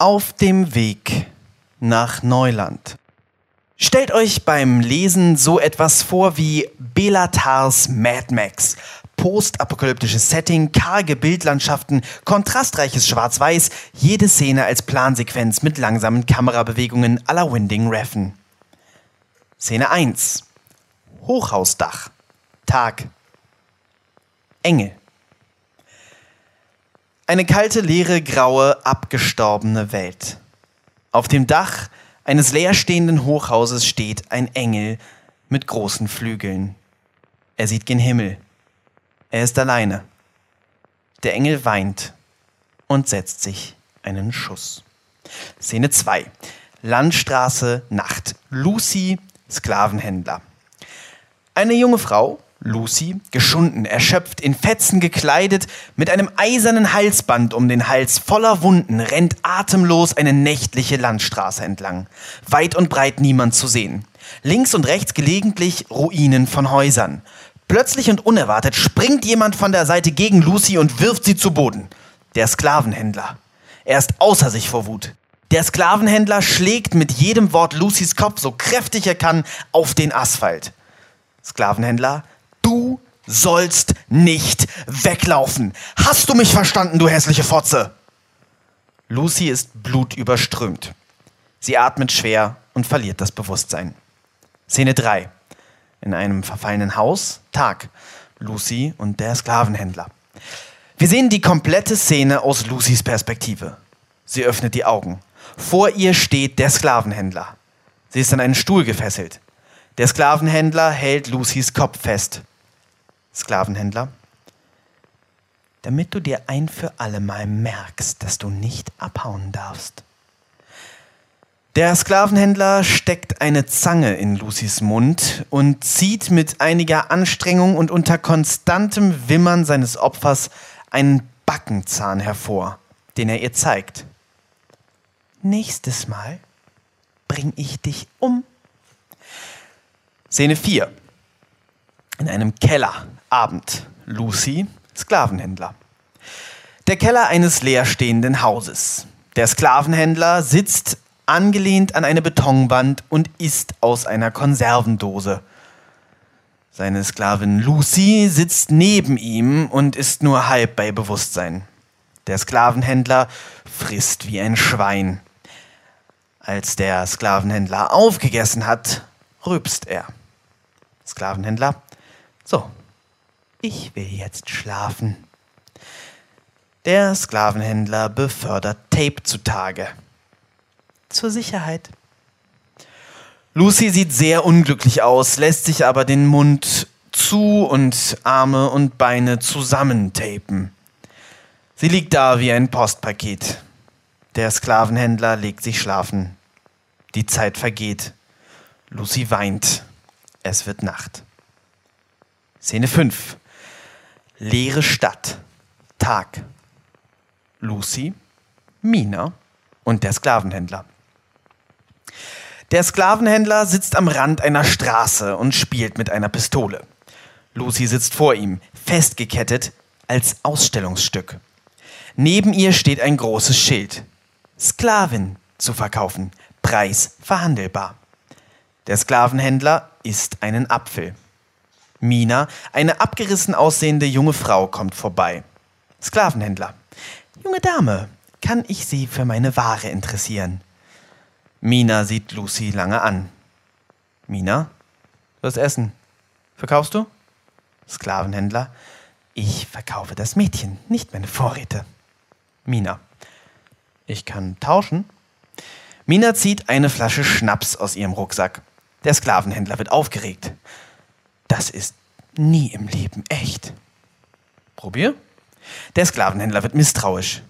Auf dem Weg nach Neuland. Stellt euch beim Lesen so etwas vor wie Belatars Mad Max. Postapokalyptisches Setting, karge Bildlandschaften, kontrastreiches Schwarz-Weiß, jede Szene als Plansequenz mit langsamen Kamerabewegungen à la Winding Refn. Szene 1. Hochhausdach. Tag. Enge. Eine kalte, leere, graue, abgestorbene Welt. Auf dem Dach eines leerstehenden Hochhauses steht ein Engel mit großen Flügeln. Er sieht gen Himmel. Er ist alleine. Der Engel weint und setzt sich einen Schuss. Szene 2. Landstraße, Nacht. Lucy, Sklavenhändler. Eine junge Frau Lucy, geschunden, erschöpft, in Fetzen gekleidet, mit einem eisernen Halsband um den Hals, voller Wunden, rennt atemlos eine nächtliche Landstraße entlang. Weit und breit niemand zu sehen. Links und rechts gelegentlich Ruinen von Häusern. Plötzlich und unerwartet springt jemand von der Seite gegen Lucy und wirft sie zu Boden. Der Sklavenhändler. Er ist außer sich vor Wut. Der Sklavenhändler schlägt mit jedem Wort Lucys Kopf so kräftig er kann auf den Asphalt. Sklavenhändler Du sollst nicht weglaufen. Hast du mich verstanden, du hässliche Fotze? Lucy ist blutüberströmt. Sie atmet schwer und verliert das Bewusstsein. Szene 3. In einem verfallenen Haus, Tag. Lucy und der Sklavenhändler. Wir sehen die komplette Szene aus Lucys Perspektive. Sie öffnet die Augen. Vor ihr steht der Sklavenhändler. Sie ist an einen Stuhl gefesselt. Der Sklavenhändler hält Lucys Kopf fest. Sklavenhändler, damit du dir ein für alle Mal merkst, dass du nicht abhauen darfst. Der Sklavenhändler steckt eine Zange in Lucys Mund und zieht mit einiger Anstrengung und unter konstantem Wimmern seines Opfers einen Backenzahn hervor, den er ihr zeigt. Nächstes Mal bring ich dich um. Szene 4. In einem Keller Abend. Lucy, Sklavenhändler. Der Keller eines leerstehenden Hauses. Der Sklavenhändler sitzt angelehnt an eine Betonwand und isst aus einer Konservendose. Seine Sklavin Lucy sitzt neben ihm und ist nur halb bei Bewusstsein. Der Sklavenhändler frisst wie ein Schwein. Als der Sklavenhändler aufgegessen hat, rübst er. Sklavenhändler, so, ich will jetzt schlafen. Der Sklavenhändler befördert Tape zutage. Zur Sicherheit. Lucy sieht sehr unglücklich aus, lässt sich aber den Mund zu und Arme und Beine zusammentapen. Sie liegt da wie ein Postpaket. Der Sklavenhändler legt sich schlafen. Die Zeit vergeht. Lucy weint. Es wird Nacht. Szene 5. Leere Stadt. Tag. Lucy, Mina und der Sklavenhändler. Der Sklavenhändler sitzt am Rand einer Straße und spielt mit einer Pistole. Lucy sitzt vor ihm, festgekettet als Ausstellungsstück. Neben ihr steht ein großes Schild. Sklavin zu verkaufen. Preis verhandelbar. Der Sklavenhändler isst einen Apfel. Mina, eine abgerissen aussehende junge Frau, kommt vorbei. Sklavenhändler. Junge Dame, kann ich Sie für meine Ware interessieren? Mina sieht Lucy lange an. Mina, du hast Essen. Verkaufst du? Sklavenhändler. Ich verkaufe das Mädchen, nicht meine Vorräte. Mina. Ich kann tauschen. Mina zieht eine Flasche Schnaps aus ihrem Rucksack. Der Sklavenhändler wird aufgeregt. Das ist nie im Leben echt. Probier. Der Sklavenhändler wird misstrauisch.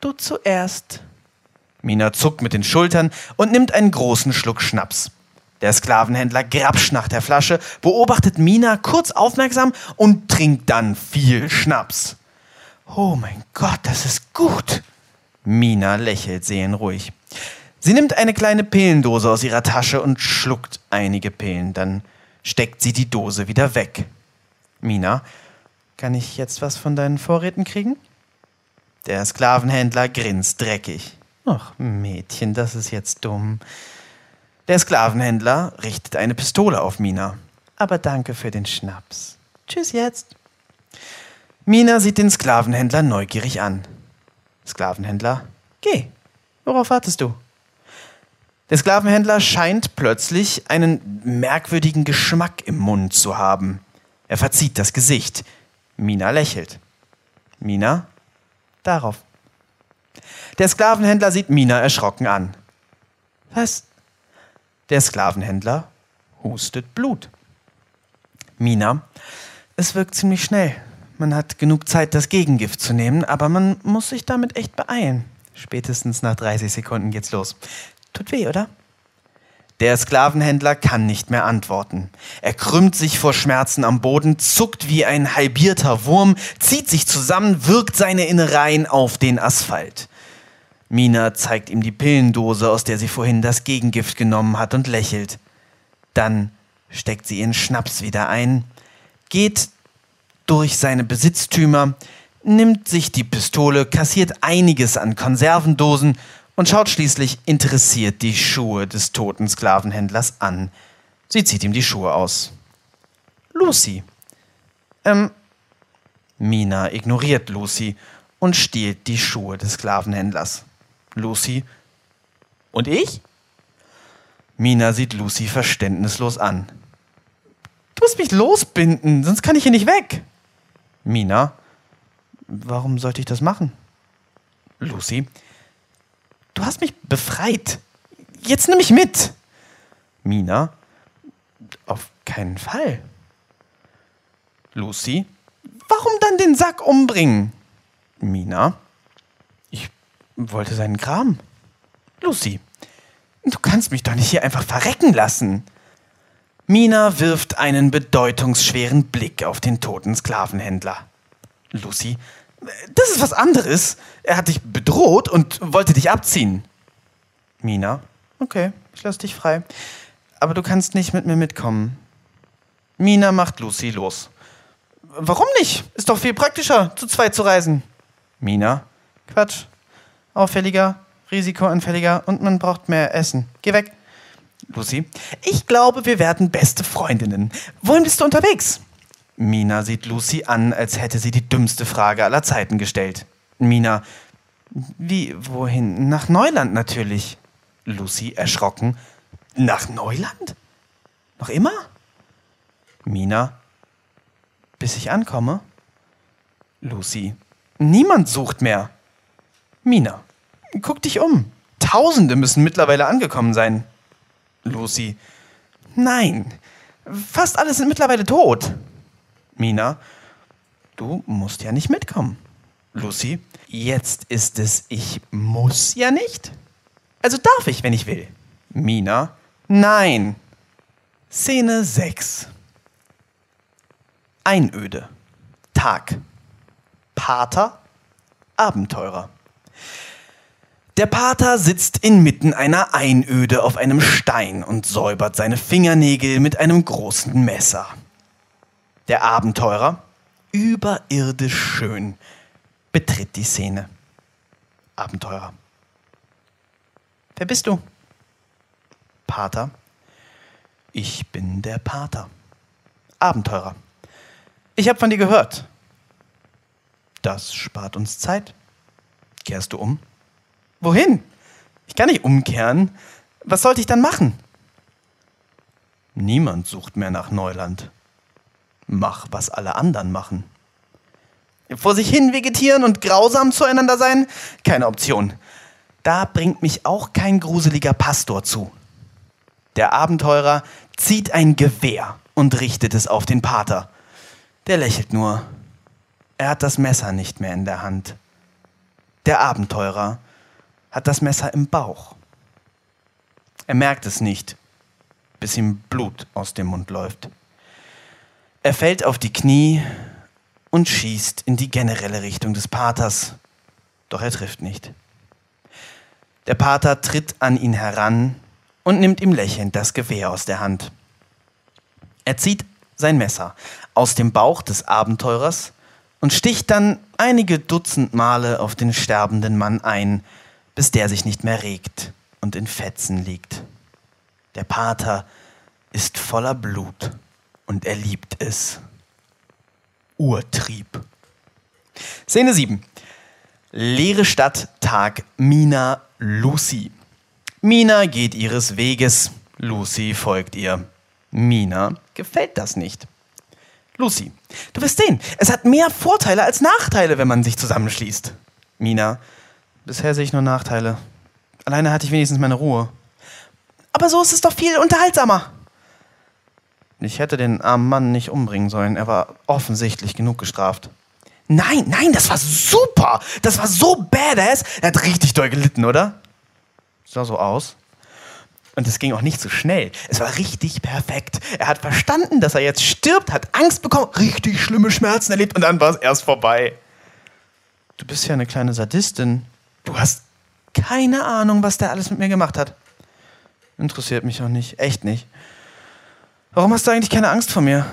Du zuerst. Mina zuckt mit den Schultern und nimmt einen großen Schluck Schnaps. Der Sklavenhändler grapscht nach der Flasche, beobachtet Mina kurz aufmerksam und trinkt dann viel Schnaps. Oh mein Gott, das ist gut. Mina lächelt seelenruhig. Sie nimmt eine kleine Pillendose aus ihrer Tasche und schluckt einige Pillen. Dann steckt sie die Dose wieder weg. Mina, kann ich jetzt was von deinen Vorräten kriegen? Der Sklavenhändler grinst dreckig. Ach, Mädchen, das ist jetzt dumm. Der Sklavenhändler richtet eine Pistole auf Mina. Aber danke für den Schnaps. Tschüss jetzt. Mina sieht den Sklavenhändler neugierig an. Sklavenhändler, geh. Worauf wartest du? Der Sklavenhändler scheint plötzlich einen merkwürdigen Geschmack im Mund zu haben. Er verzieht das Gesicht. Mina lächelt. Mina, darauf. Der Sklavenhändler sieht Mina erschrocken an. Was? Der Sklavenhändler hustet Blut. Mina, es wirkt ziemlich schnell. Man hat genug Zeit, das Gegengift zu nehmen, aber man muss sich damit echt beeilen. Spätestens nach 30 Sekunden geht's los. Tut weh, oder? Der Sklavenhändler kann nicht mehr antworten. Er krümmt sich vor Schmerzen am Boden, zuckt wie ein halbierter Wurm, zieht sich zusammen, wirkt seine Innereien auf den Asphalt. Mina zeigt ihm die Pillendose, aus der sie vorhin das Gegengift genommen hat, und lächelt. Dann steckt sie ihren Schnaps wieder ein, geht durch seine Besitztümer, nimmt sich die Pistole, kassiert einiges an Konservendosen und schaut schließlich interessiert die Schuhe des toten Sklavenhändlers an. Sie zieht ihm die Schuhe aus. Lucy. Ähm. Mina ignoriert Lucy und stiehlt die Schuhe des Sklavenhändlers. Lucy. Und ich? Mina sieht Lucy verständnislos an. Du musst mich losbinden, sonst kann ich hier nicht weg. Mina. Warum sollte ich das machen? Lucy. Du hast mich befreit. Jetzt nimm mich mit. Mina. Auf keinen Fall. Lucy. Warum dann den Sack umbringen? Mina. Ich wollte seinen Kram. Lucy. Du kannst mich doch nicht hier einfach verrecken lassen. Mina wirft einen bedeutungsschweren Blick auf den toten Sklavenhändler. Lucy, das ist was anderes. Er hat dich bedroht und wollte dich abziehen. Mina, okay, ich lass dich frei. Aber du kannst nicht mit mir mitkommen. Mina macht Lucy los. Warum nicht? Ist doch viel praktischer, zu zweit zu reisen. Mina, Quatsch. Auffälliger, risikoanfälliger und man braucht mehr Essen. Geh weg. Lucy, ich glaube, wir werden beste Freundinnen. Wohin bist du unterwegs? Mina sieht Lucy an, als hätte sie die dümmste Frage aller Zeiten gestellt. Mina, wie, wohin? Nach Neuland natürlich. Lucy erschrocken. Nach Neuland? Noch immer? Mina, bis ich ankomme? Lucy, niemand sucht mehr. Mina, guck dich um. Tausende müssen mittlerweile angekommen sein. Lucy, nein, fast alle sind mittlerweile tot. Mina, du musst ja nicht mitkommen. Lucy, jetzt ist es, ich muss ja nicht. Also darf ich, wenn ich will. Mina, nein. Szene 6. Einöde. Tag. Pater. Abenteurer. Der Pater sitzt inmitten einer Einöde auf einem Stein und säubert seine Fingernägel mit einem großen Messer. Der Abenteurer, überirdisch schön, betritt die Szene. Abenteurer. Wer bist du? Pater. Ich bin der Pater. Abenteurer. Ich habe von dir gehört. Das spart uns Zeit. Kehrst du um? Wohin? Ich kann nicht umkehren. Was sollte ich dann machen? Niemand sucht mehr nach Neuland. Mach, was alle anderen machen. Vor sich hin vegetieren und grausam zueinander sein? Keine Option. Da bringt mich auch kein gruseliger Pastor zu. Der Abenteurer zieht ein Gewehr und richtet es auf den Pater. Der lächelt nur. Er hat das Messer nicht mehr in der Hand. Der Abenteurer hat das Messer im Bauch. Er merkt es nicht, bis ihm Blut aus dem Mund läuft. Er fällt auf die Knie und schießt in die generelle Richtung des Paters, doch er trifft nicht. Der Pater tritt an ihn heran und nimmt ihm lächelnd das Gewehr aus der Hand. Er zieht sein Messer aus dem Bauch des Abenteurers und sticht dann einige Dutzend Male auf den sterbenden Mann ein, bis der sich nicht mehr regt und in Fetzen liegt. Der Pater ist voller Blut und er liebt es. Urtrieb. Szene 7. Leere Stadt, Tag, Mina, Lucy. Mina geht ihres Weges, Lucy folgt ihr. Mina gefällt das nicht. Lucy, du wirst sehen, es hat mehr Vorteile als Nachteile, wenn man sich zusammenschließt. Mina, bisher sehe ich nur Nachteile. Alleine hatte ich wenigstens meine Ruhe. Aber so ist es doch viel unterhaltsamer. Ich hätte den armen Mann nicht umbringen sollen. Er war offensichtlich genug gestraft. Nein, nein, das war super. Das war so badass. Er hat richtig doll gelitten, oder? Sah so aus. Und es ging auch nicht so schnell. Es war richtig perfekt. Er hat verstanden, dass er jetzt stirbt, hat Angst bekommen, richtig schlimme Schmerzen erlebt und dann war es erst vorbei. Du bist ja eine kleine Sadistin. Du hast keine Ahnung, was der alles mit mir gemacht hat. Interessiert mich auch nicht. Echt nicht. Warum hast du eigentlich keine Angst vor mir?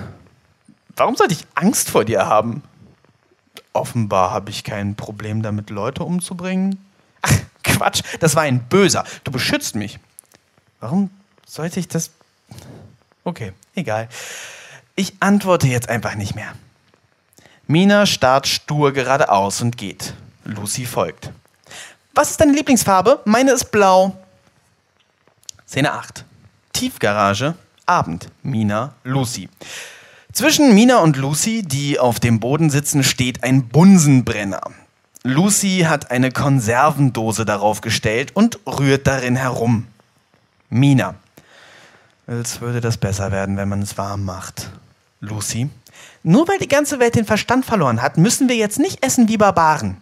Warum sollte ich Angst vor dir haben? Offenbar habe ich kein Problem damit, Leute umzubringen. Ach, Quatsch, das war ein Böser. Du beschützt mich. Warum sollte ich das... Okay, egal. Ich antworte jetzt einfach nicht mehr. Mina starrt stur geradeaus und geht. Lucy folgt. Was ist deine Lieblingsfarbe? Meine ist blau. Szene 8. Tiefgarage, Abend. Mina, Lucy. Zwischen Mina und Lucy, die auf dem Boden sitzen, steht ein Bunsenbrenner. Lucy hat eine Konservendose darauf gestellt und rührt darin herum. Mina. Als würde das besser werden, wenn man es warm macht. Lucy. Nur weil die ganze Welt den Verstand verloren hat, müssen wir jetzt nicht essen wie Barbaren.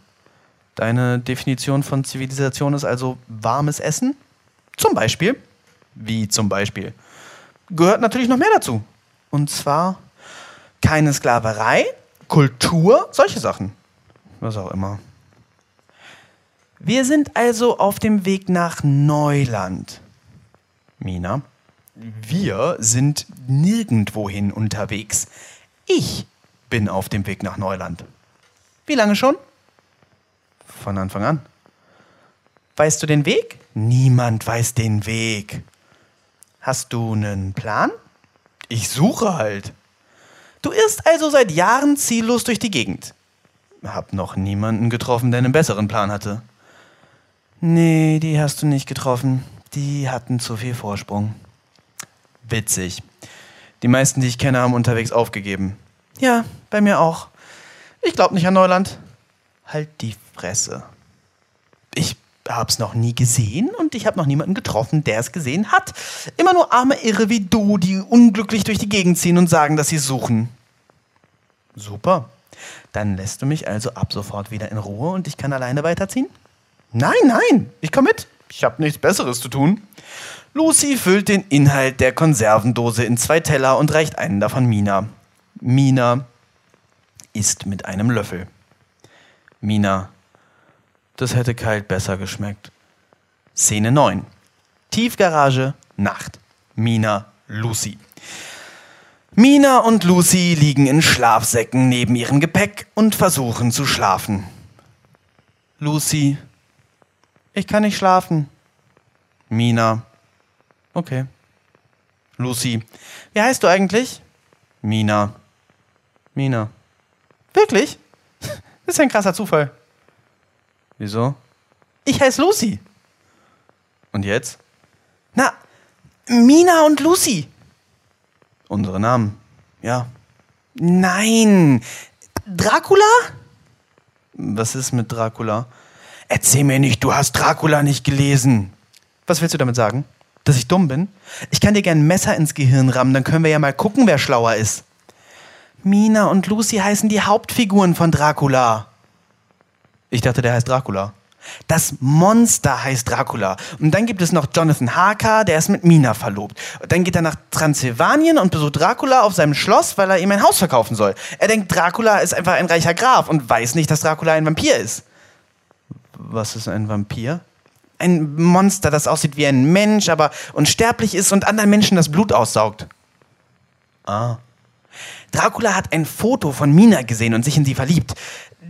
Deine Definition von Zivilisation ist also warmes Essen? Zum Beispiel. Wie zum Beispiel? Gehört natürlich noch mehr dazu. Und zwar keine Sklaverei, Kultur, solche Sachen. Was auch immer. Wir sind also auf dem Weg nach Neuland. Mina, wir sind nirgendwohin unterwegs. Ich bin auf dem Weg nach Neuland. Wie lange schon? Von Anfang an. Weißt du den Weg? Niemand weiß den Weg. Hast du einen Plan? Ich suche halt. Du irrst also seit Jahren ziellos durch die Gegend. Hab noch niemanden getroffen, der einen besseren Plan hatte. Nee, die hast du nicht getroffen. Die hatten zu viel Vorsprung. Witzig. Die meisten, die ich kenne, haben unterwegs aufgegeben. Ja, bei mir auch. Ich glaub nicht an Neuland. Halt die Fresse. Ich habe es noch nie gesehen und ich habe noch niemanden getroffen, der es gesehen hat. Immer nur arme Irre wie du, die unglücklich durch die Gegend ziehen und sagen, dass sie suchen. Super. Dann lässt du mich also ab sofort wieder in Ruhe und ich kann alleine weiterziehen? Nein, nein, ich komme mit. Ich habe nichts Besseres zu tun. Lucy füllt den Inhalt der Konservendose in zwei Teller und reicht einen davon Mina. Mina isst mit einem Löffel. Mina das hätte kalt besser geschmeckt. Szene 9. Tiefgarage, Nacht. Mina, Lucy. Mina und Lucy liegen in Schlafsäcken neben ihrem Gepäck und versuchen zu schlafen. Lucy, ich kann nicht schlafen. Mina, okay. Lucy, wie heißt du eigentlich? Mina. Mina. Wirklich? Das ist ein krasser Zufall. Wieso? Ich heiße Lucy. Und jetzt? Na, Mina und Lucy. Unsere Namen. Ja. Nein. Dracula? Was ist mit Dracula? Erzähl mir nicht, du hast Dracula nicht gelesen. Was willst du damit sagen? Dass ich dumm bin? Ich kann dir gern ein Messer ins Gehirn rammen, dann können wir ja mal gucken, wer schlauer ist. Mina und Lucy heißen die Hauptfiguren von Dracula. Ich dachte, der heißt Dracula. Das Monster heißt Dracula. Und dann gibt es noch Jonathan Harker, der ist mit Mina verlobt. Dann geht er nach Transsilvanien und besucht Dracula auf seinem Schloss, weil er ihm ein Haus verkaufen soll. Er denkt, Dracula ist einfach ein reicher Graf und weiß nicht, dass Dracula ein Vampir ist. Was ist ein Vampir? Ein Monster, das aussieht wie ein Mensch, aber unsterblich ist und anderen Menschen das Blut aussaugt. Ah. Dracula hat ein Foto von Mina gesehen und sich in sie verliebt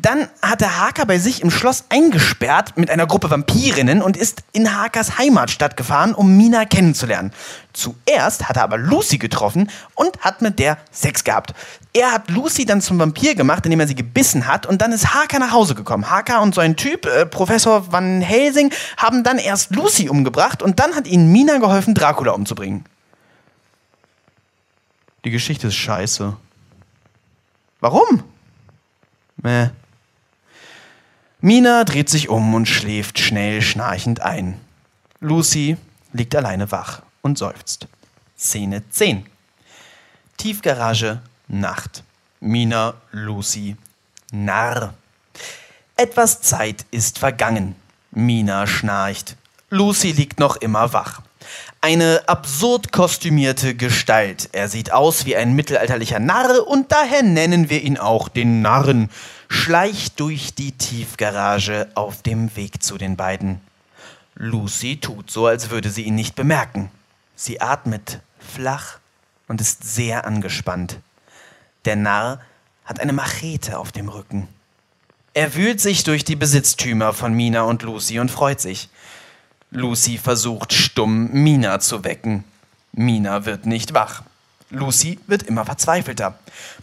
Dann hat der Haker bei sich im Schloss eingesperrt mit einer Gruppe Vampirinnen und ist in Hakers Heimatstadt gefahren, um Mina kennenzulernen. Zuerst hat er aber Lucy getroffen und hat mit der Sex gehabt. Er hat Lucy dann zum Vampir gemacht, indem er sie gebissen hat und dann ist Haker nach Hause gekommen. Haker und so ein Typ, äh, Professor Van Helsing, haben dann erst Lucy umgebracht und dann hat ihnen Mina geholfen, Dracula umzubringen. Die Geschichte ist scheiße. Warum? Mäh. Mina dreht sich um und schläft schnell schnarchend ein. Lucy liegt alleine wach und seufzt. Szene 10. Tiefgarage, Nacht. Mina, Lucy, Narr. Etwas Zeit ist vergangen. Mina schnarcht. Lucy liegt noch immer wach. Eine absurd kostümierte Gestalt. Er sieht aus wie ein mittelalterlicher Narr und daher nennen wir ihn auch den Narren. Schleicht durch die Tiefgarage auf dem Weg zu den beiden. Lucy tut so, als würde sie ihn nicht bemerken. Sie atmet flach und ist sehr angespannt. Der Narr hat eine Machete auf dem Rücken. Er wühlt sich durch die Besitztümer von Mina und Lucy und freut sich. Lucy versucht stumm, Mina zu wecken. Mina wird nicht wach. Lucy wird immer verzweifelter.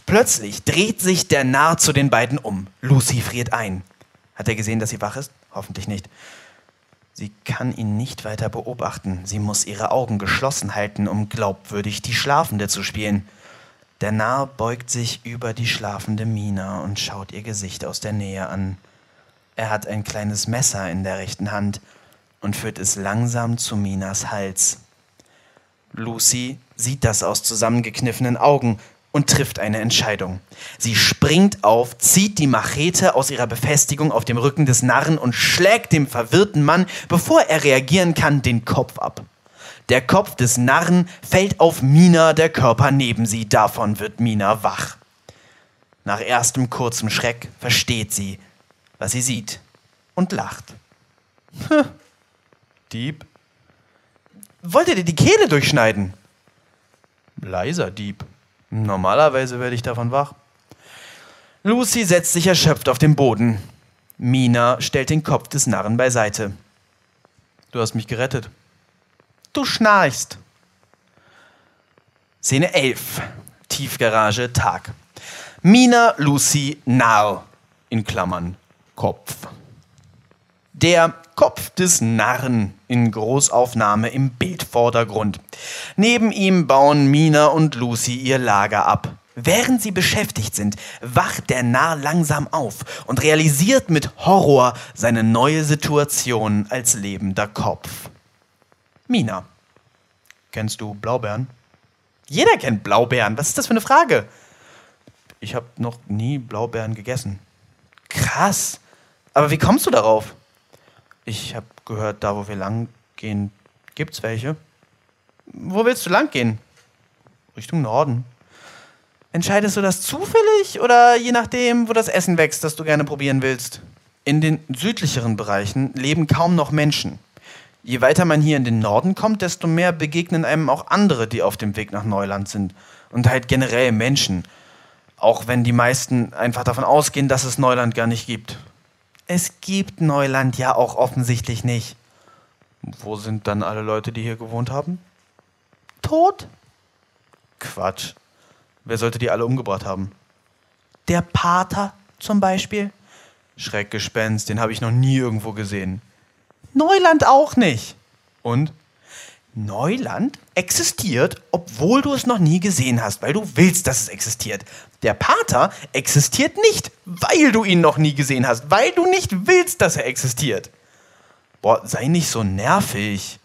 Plötzlich dreht sich der Narr zu den beiden um. Lucy friert ein. Hat er gesehen, dass sie wach ist? Hoffentlich nicht. Sie kann ihn nicht weiter beobachten. Sie muss ihre Augen geschlossen halten, um glaubwürdig die Schlafende zu spielen. Der Narr beugt sich über die schlafende Mina und schaut ihr Gesicht aus der Nähe an. Er hat ein kleines Messer in der rechten Hand und führt es langsam zu Minas Hals. Lucy sieht das aus zusammengekniffenen Augen und trifft eine Entscheidung. Sie springt auf, zieht die Machete aus ihrer Befestigung auf dem Rücken des Narren und schlägt dem verwirrten Mann, bevor er reagieren kann, den Kopf ab. Der Kopf des Narren fällt auf Mina, der Körper neben sie, davon wird Mina wach. Nach erstem kurzem Schreck versteht sie, was sie sieht und lacht. Dieb. Wollt ihr die Kehle durchschneiden? Leiser Dieb. Normalerweise werde ich davon wach. Lucy setzt sich erschöpft auf den Boden. Mina stellt den Kopf des Narren beiseite. Du hast mich gerettet. Du schnarchst. Szene 11. Tiefgarage, Tag. Mina, Lucy, Narr. In Klammern, Kopf. Der Kopf des Narren in Großaufnahme im Bildvordergrund. Neben ihm bauen Mina und Lucy ihr Lager ab. Während sie beschäftigt sind, wacht der Narr langsam auf und realisiert mit Horror seine neue Situation als lebender Kopf. Mina. Kennst du Blaubeeren? Jeder kennt Blaubeeren. Was ist das für eine Frage? Ich habe noch nie Blaubeeren gegessen. Krass. Aber wie kommst du darauf? Ich habe gehört, da wo wir lang gehen, gibt's welche. Wo willst du lang gehen? Richtung Norden. Entscheidest du das zufällig oder je nachdem, wo das Essen wächst, das du gerne probieren willst? In den südlicheren Bereichen leben kaum noch Menschen. Je weiter man hier in den Norden kommt, desto mehr begegnen einem auch andere, die auf dem Weg nach Neuland sind. Und halt generell Menschen. Auch wenn die meisten einfach davon ausgehen, dass es Neuland gar nicht gibt. Es gibt Neuland ja auch offensichtlich nicht. Wo sind dann alle Leute, die hier gewohnt haben? Tot? Quatsch. Wer sollte die alle umgebracht haben? Der Pater zum Beispiel? Schreckgespenst, den habe ich noch nie irgendwo gesehen. Neuland auch nicht. Und? Neuland existiert, obwohl du es noch nie gesehen hast, weil du willst, dass es existiert. Der Pater existiert nicht, weil du ihn noch nie gesehen hast, weil du nicht willst, dass er existiert. Boah, sei nicht so nervig.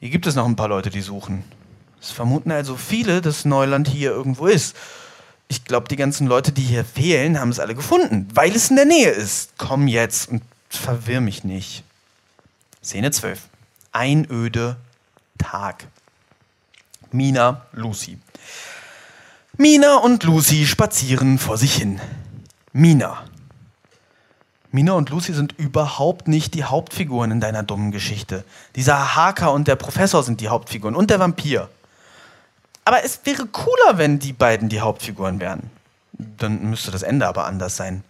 Hier gibt es noch ein paar Leute, die suchen. Es vermuten also viele, dass Neuland hier irgendwo ist. Ich glaube, die ganzen Leute, die hier fehlen, haben es alle gefunden, weil es in der Nähe ist. Komm jetzt und verwirr mich nicht. Szene 12 einöde Tag. Mina, Lucy. Mina und Lucy spazieren vor sich hin. Mina. Mina und Lucy sind überhaupt nicht die Hauptfiguren in deiner dummen Geschichte. Dieser Haker und der Professor sind die Hauptfiguren und der Vampir. Aber es wäre cooler, wenn die beiden die Hauptfiguren wären. Dann müsste das Ende aber anders sein.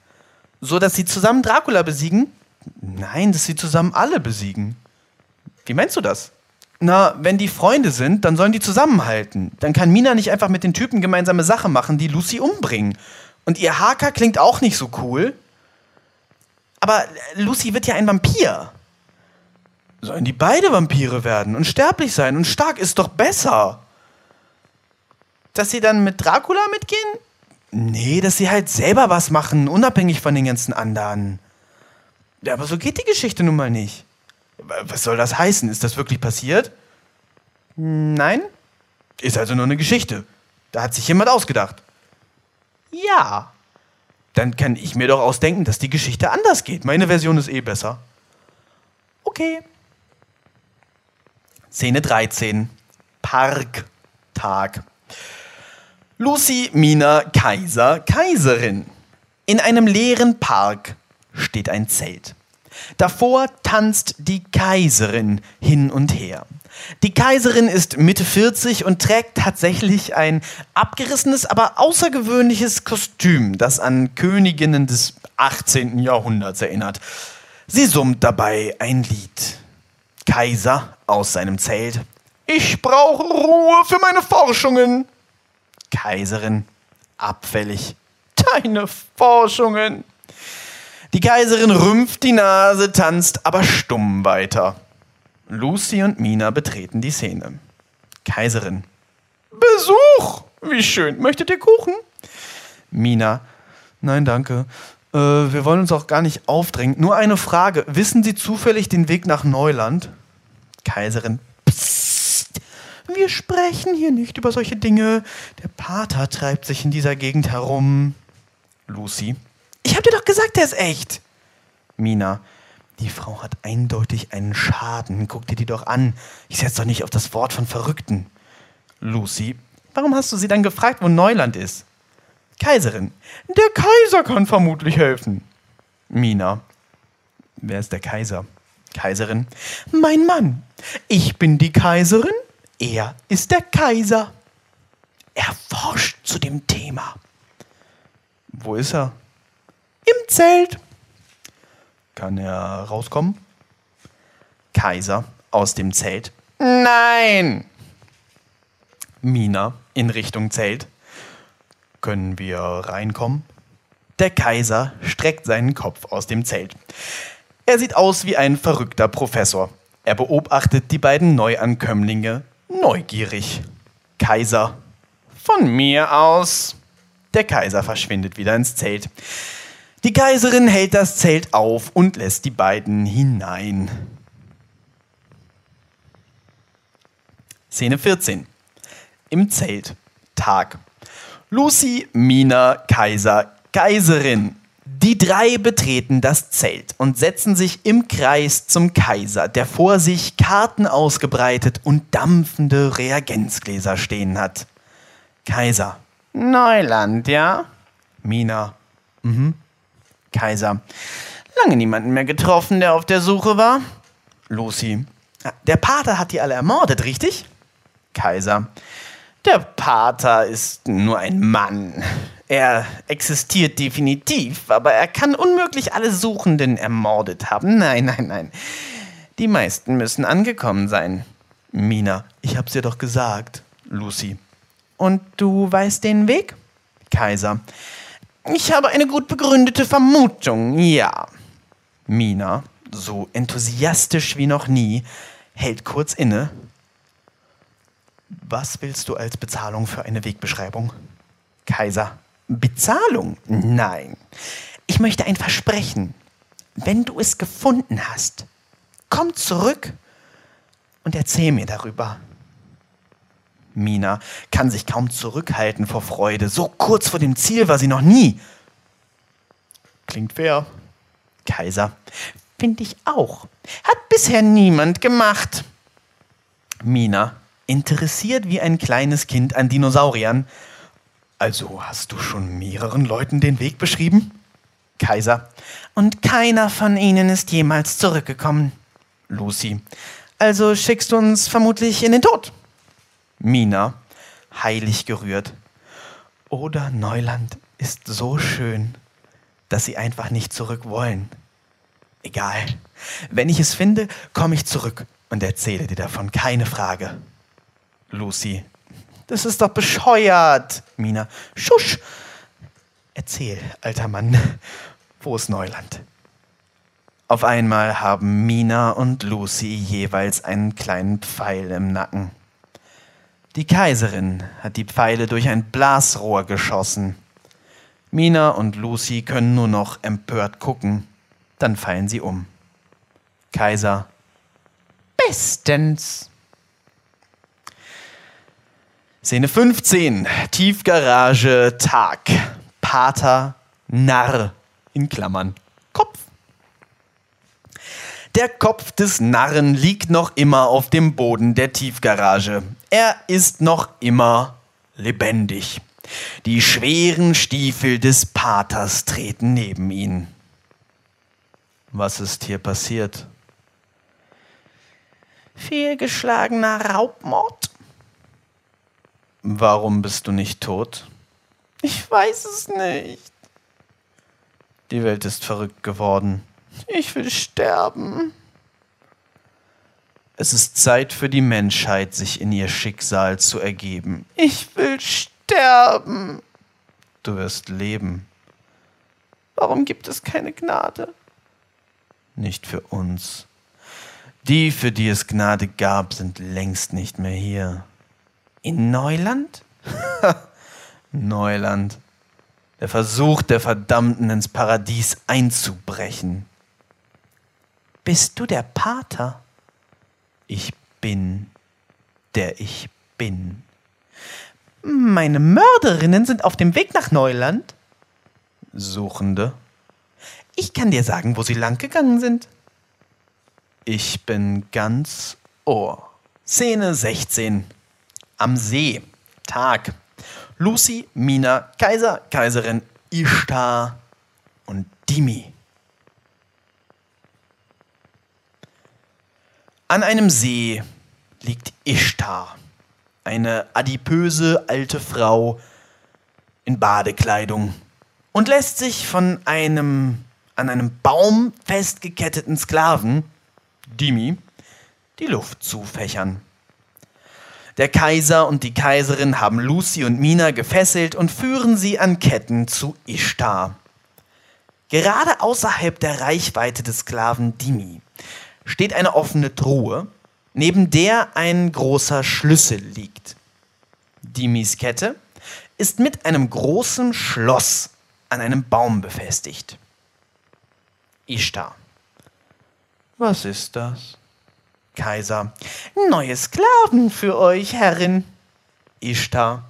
So, dass sie zusammen Dracula besiegen? Nein, dass sie zusammen alle besiegen. Wie meinst du das? Na, wenn die Freunde sind, dann sollen die zusammenhalten. Dann kann Mina nicht einfach mit den Typen gemeinsame Sachen machen, die Lucy umbringen. Und ihr Haker klingt auch nicht so cool. Aber Lucy wird ja ein Vampir. Sollen die beide Vampire werden und sterblich sein und stark ist doch besser. Dass sie dann mit Dracula mitgehen? Nee, dass sie halt selber was machen, unabhängig von den ganzen anderen. Ja, aber so geht die Geschichte nun mal nicht. Was soll das heißen? Ist das wirklich passiert? Nein. Ist also nur eine Geschichte. Da hat sich jemand ausgedacht. Ja. Dann kann ich mir doch ausdenken, dass die Geschichte anders geht. Meine Version ist eh besser. Okay. Szene 13. Parktag. Lucy, Mina, Kaiser, Kaiserin. In einem leeren Park steht ein Zelt. Davor tanzt die Kaiserin hin und her. Die Kaiserin ist Mitte 40 und trägt tatsächlich ein abgerissenes, aber außergewöhnliches Kostüm, das an Königinnen des 18. Jahrhunderts erinnert. Sie summt dabei ein Lied. Kaiser aus seinem Zelt. Ich brauche Ruhe für meine Forschungen. Kaiserin, abfällig. Deine Forschungen. Die Kaiserin rümpft die Nase, tanzt aber stumm weiter. Lucy und Mina betreten die Szene. Kaiserin. Besuch! Wie schön. Möchtet ihr Kuchen? Mina. Nein, danke. Äh, wir wollen uns auch gar nicht aufdrängen. Nur eine Frage. Wissen Sie zufällig den Weg nach Neuland? Kaiserin. Psst. Wir sprechen hier nicht über solche Dinge. Der Pater treibt sich in dieser Gegend herum. Lucy. Hab dir doch gesagt, der ist echt. Mina. Die Frau hat eindeutig einen Schaden. Guck dir die doch an. Ich setze doch nicht auf das Wort von Verrückten. Lucy. Warum hast du sie dann gefragt, wo Neuland ist? Kaiserin. Der Kaiser kann vermutlich helfen. Mina. Wer ist der Kaiser? Kaiserin. Mein Mann. Ich bin die Kaiserin. Er ist der Kaiser. Er forscht zu dem Thema. Wo ist er? Im Zelt. Kann er rauskommen? Kaiser aus dem Zelt. Nein. Mina in Richtung Zelt. Können wir reinkommen? Der Kaiser streckt seinen Kopf aus dem Zelt. Er sieht aus wie ein verrückter Professor. Er beobachtet die beiden Neuankömmlinge neugierig. Kaiser. Von mir aus. Der Kaiser verschwindet wieder ins Zelt. Die Kaiserin hält das Zelt auf und lässt die beiden hinein. Szene 14. Im Zelt. Tag. Lucy, Mina, Kaiser, Kaiserin. Die drei betreten das Zelt und setzen sich im Kreis zum Kaiser, der vor sich Karten ausgebreitet und dampfende Reagenzgläser stehen hat. Kaiser. Neuland, ja? Mina. Mhm. Kaiser. Lange niemanden mehr getroffen, der auf der Suche war. Lucy. Der Pater hat die alle ermordet, richtig? Kaiser. Der Pater ist nur ein Mann. Er existiert definitiv, aber er kann unmöglich alle Suchenden ermordet haben. Nein, nein, nein. Die meisten müssen angekommen sein. Mina, ich hab's dir doch gesagt. Lucy. Und du weißt den Weg? Kaiser. Ich habe eine gut begründete Vermutung, ja. Mina, so enthusiastisch wie noch nie, hält kurz inne. Was willst du als Bezahlung für eine Wegbeschreibung? Kaiser. Bezahlung? Nein. Ich möchte ein Versprechen. Wenn du es gefunden hast, komm zurück und erzähl mir darüber. Mina kann sich kaum zurückhalten vor Freude. So kurz vor dem Ziel war sie noch nie. Klingt fair. Kaiser. Finde ich auch. Hat bisher niemand gemacht. Mina, interessiert wie ein kleines Kind an Dinosauriern. Also hast du schon mehreren Leuten den Weg beschrieben? Kaiser. Und keiner von ihnen ist jemals zurückgekommen. Lucy. Also schickst du uns vermutlich in den Tod. Mina, heilig gerührt. Oder Neuland ist so schön. dass sie einfach nicht zurück wollen. Egal. Wenn ich es finde, komme ich zurück und erzähle dir davon, keine Frage. Lucy. Das ist doch bescheuert. Mina. Schusch. Erzähl, alter Mann. Wo ist Neuland? Auf einmal haben Mina und Lucy jeweils einen kleinen Pfeil im Nacken. Die Kaiserin hat die Pfeile durch ein Blasrohr geschossen. Mina und Lucy können nur noch empört gucken, dann fallen sie um. Kaiser. Bestens. Szene 15. Tiefgarage, Tag. Pater, Narr. In Klammern. Kopf. Der Kopf des Narren liegt noch immer auf dem Boden der Tiefgarage. Er ist noch immer lebendig. Die schweren Stiefel des Paters treten neben ihn. Was ist hier passiert? Fehlgeschlagener Raubmord? Warum bist du nicht tot? Ich weiß es nicht. Die Welt ist verrückt geworden. Ich will sterben. Es ist Zeit für die Menschheit, sich in ihr Schicksal zu ergeben. Ich will sterben. Du wirst leben. Warum gibt es keine Gnade? Nicht für uns. Die, für die es Gnade gab, sind längst nicht mehr hier. In Neuland? Neuland. Der Versuch der Verdammten ins Paradies einzubrechen. Bist du der Pater? Ich bin, der ich bin. Meine Mörderinnen sind auf dem Weg nach Neuland. Suchende. Ich kann dir sagen, wo sie lang gegangen sind. Ich bin ganz Ohr. Szene 16. Am See. Tag. Lucy, Mina, Kaiser, Kaiserin, Ishtar und Dimi. An einem See liegt Ishtar, eine adipöse alte Frau in Badekleidung und lässt sich von einem an einem Baum festgeketteten Sklaven, Dimi, die Luft zufächern. Der Kaiser und die Kaiserin haben Lucy und Mina gefesselt und führen sie an Ketten zu Ishtar. Gerade außerhalb der Reichweite des Sklaven Dimi steht eine offene Truhe, neben der ein großer Schlüssel liegt. Die Miskette ist mit einem großen Schloss an einem Baum befestigt. Ishtar. Was ist das? Kaiser. Neue Sklaven für euch, Herrin. Ishtar.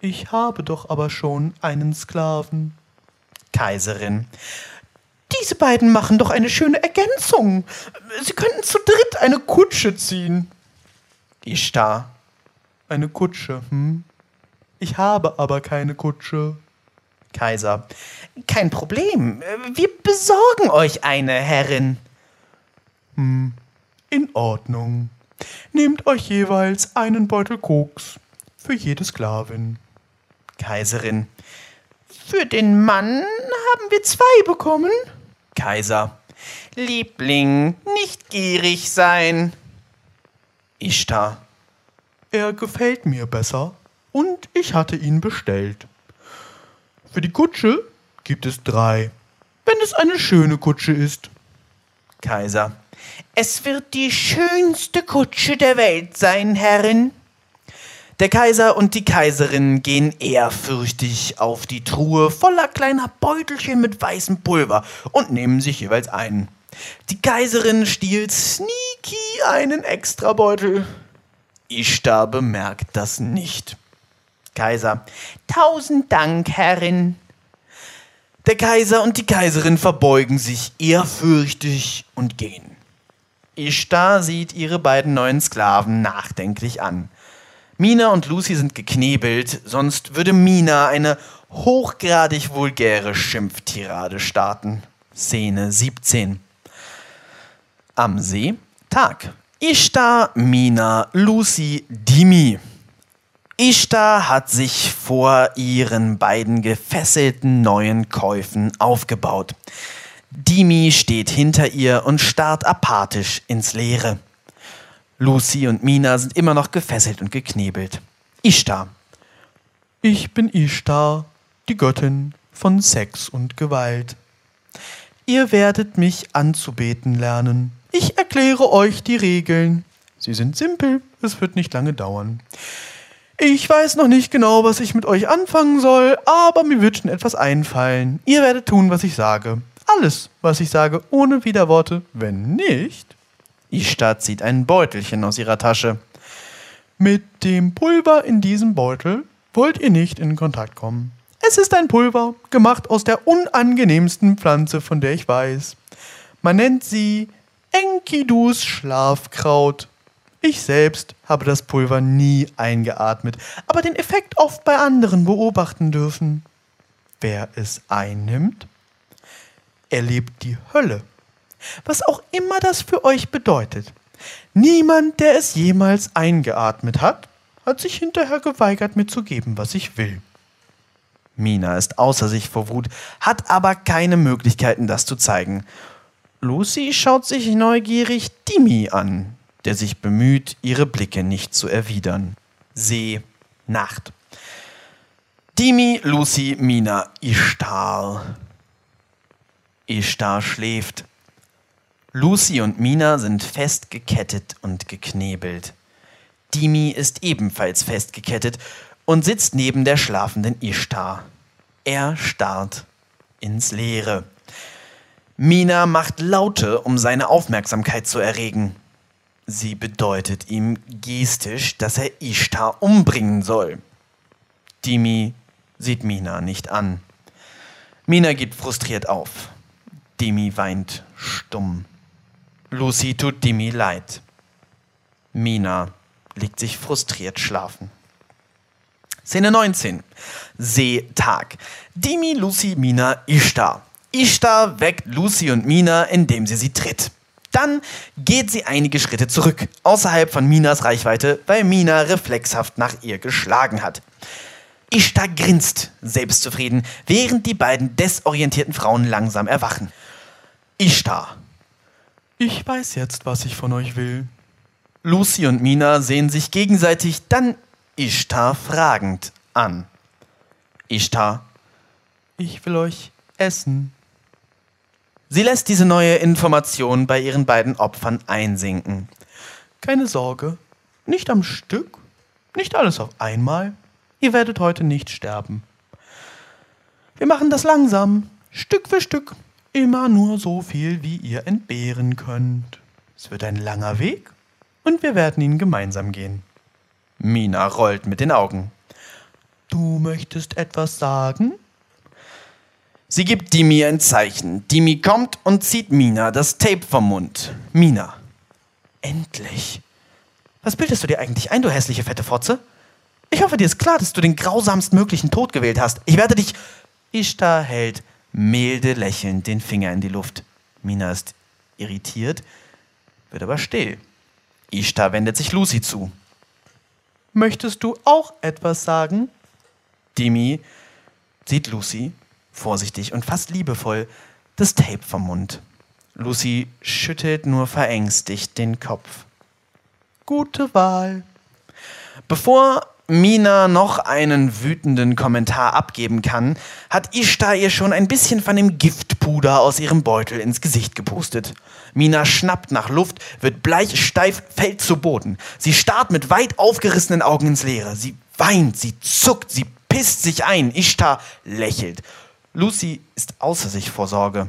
Ich habe doch aber schon einen Sklaven. Kaiserin. Diese beiden machen doch eine schöne Ergänzung. Sie könnten zu dritt eine Kutsche ziehen. Ishtar. Eine Kutsche, hm? Ich habe aber keine Kutsche. Kaiser. Kein Problem. Wir besorgen euch eine, Herrin. Hm, in Ordnung. Nehmt euch jeweils einen Beutel Koks für jede Sklavin. Kaiserin. Für den Mann haben wir zwei bekommen. Kaiser. Liebling, nicht gierig sein. Ishtar. Er gefällt mir besser und ich hatte ihn bestellt. Für die Kutsche gibt es drei, wenn es eine schöne Kutsche ist. Kaiser. Es wird die schönste Kutsche der Welt sein, Herrin. Der Kaiser und die Kaiserin gehen ehrfürchtig auf die Truhe voller kleiner Beutelchen mit weißem Pulver und nehmen sich jeweils einen. Die Kaiserin stiehlt sneaky einen Extrabeutel. Ishtar bemerkt das nicht. Kaiser. Tausend Dank, Herrin. Der Kaiser und die Kaiserin verbeugen sich ehrfürchtig und gehen. Ishtar sieht ihre beiden neuen Sklaven nachdenklich an. Mina und Lucy sind geknebelt, sonst würde Mina eine hochgradig vulgäre Schimpftirade starten. Szene 17. Am See, Tag. Ishtar, Mina, Lucy, Dimi. Ishtar hat sich vor ihren beiden gefesselten neuen Käufen aufgebaut. Dimi steht hinter ihr und starrt apathisch ins Leere. Lucy und Mina sind immer noch gefesselt und geknebelt. Ishtar. Ich bin Ishtar, die Göttin von Sex und Gewalt. Ihr werdet mich anzubeten lernen. Ich erkläre euch die Regeln. Sie sind simpel, es wird nicht lange dauern. Ich weiß noch nicht genau, was ich mit euch anfangen soll, aber mir wird schon etwas einfallen. Ihr werdet tun, was ich sage. Alles, was ich sage, ohne Widerworte. Wenn nicht. Ishtar zieht ein Beutelchen aus ihrer Tasche. Mit dem Pulver in diesem Beutel wollt ihr nicht in Kontakt kommen. Es ist ein Pulver, gemacht aus der unangenehmsten Pflanze, von der ich weiß. Man nennt sie Enkidus Schlafkraut. Ich selbst habe das Pulver nie eingeatmet, aber den Effekt oft bei anderen beobachten dürfen. Wer es einnimmt, erlebt die Hölle. Was auch immer das für euch bedeutet. Niemand, der es jemals eingeatmet hat, hat sich hinterher geweigert, mir zu geben, was ich will. Mina ist außer sich vor Wut, hat aber keine Möglichkeiten, das zu zeigen. Lucy schaut sich neugierig Dimi an, der sich bemüht, ihre Blicke nicht zu erwidern. See, Nacht. Dimi, Lucy, Mina, Ishtar. Ishtar schläft. Lucy und Mina sind festgekettet und geknebelt. Dimi ist ebenfalls festgekettet und sitzt neben der schlafenden Ishtar. Er starrt ins Leere. Mina macht Laute, um seine Aufmerksamkeit zu erregen. Sie bedeutet ihm gestisch, dass er Ishtar umbringen soll. Dimi sieht Mina nicht an. Mina gibt frustriert auf. Dimi weint stumm. Lucy tut Dimi leid. Mina legt sich frustriert schlafen. Szene 19. Seetag. Dimi, Lucy, Mina, Ishtar. Ishtar weckt Lucy und Mina, indem sie sie tritt. Dann geht sie einige Schritte zurück, außerhalb von Minas Reichweite, weil Mina reflexhaft nach ihr geschlagen hat. Ishtar grinst, selbstzufrieden, während die beiden desorientierten Frauen langsam erwachen. Ishtar. Ich weiß jetzt, was ich von euch will. Lucy und Mina sehen sich gegenseitig, dann Ishtar fragend an. Ishtar. Ich will euch essen. Sie lässt diese neue Information bei ihren beiden Opfern einsinken. Keine Sorge, nicht am Stück, nicht alles auf einmal. Ihr werdet heute nicht sterben. Wir machen das langsam, Stück für Stück, immer nur so viel, wie ihr entbehren könnt. Es wird ein langer Weg und wir werden ihn gemeinsam gehen. Mina rollt mit den Augen. Du möchtest etwas sagen? Sie gibt Dimi ein Zeichen. Dimi kommt und zieht Mina das Tape vom Mund. Mina. Endlich. Was bildest du dir eigentlich ein, du hässliche fette Fotze? Ich hoffe, dir ist klar, dass du den grausamst möglichen Tod gewählt hast. Ich werde dich. Ishtar hält milde lächelnd den Finger in die Luft. Mina ist irritiert, wird aber still. Ishtar wendet sich Lucy zu. Möchtest du auch etwas sagen? Dimi sieht Lucy vorsichtig und fast liebevoll das Tape vom Mund. Lucy schüttelt nur verängstigt den Kopf. Gute Wahl. Bevor Mina noch einen wütenden Kommentar abgeben kann, hat Ishtar ihr schon ein bisschen von dem Giftpuder aus ihrem Beutel ins Gesicht gepustet. Mina schnappt nach Luft, wird bleich, steif, fällt zu Boden. Sie starrt mit weit aufgerissenen Augen ins Leere. Sie weint, sie zuckt, sie pisst sich ein. Ishtar lächelt. Lucy ist außer sich vor Sorge.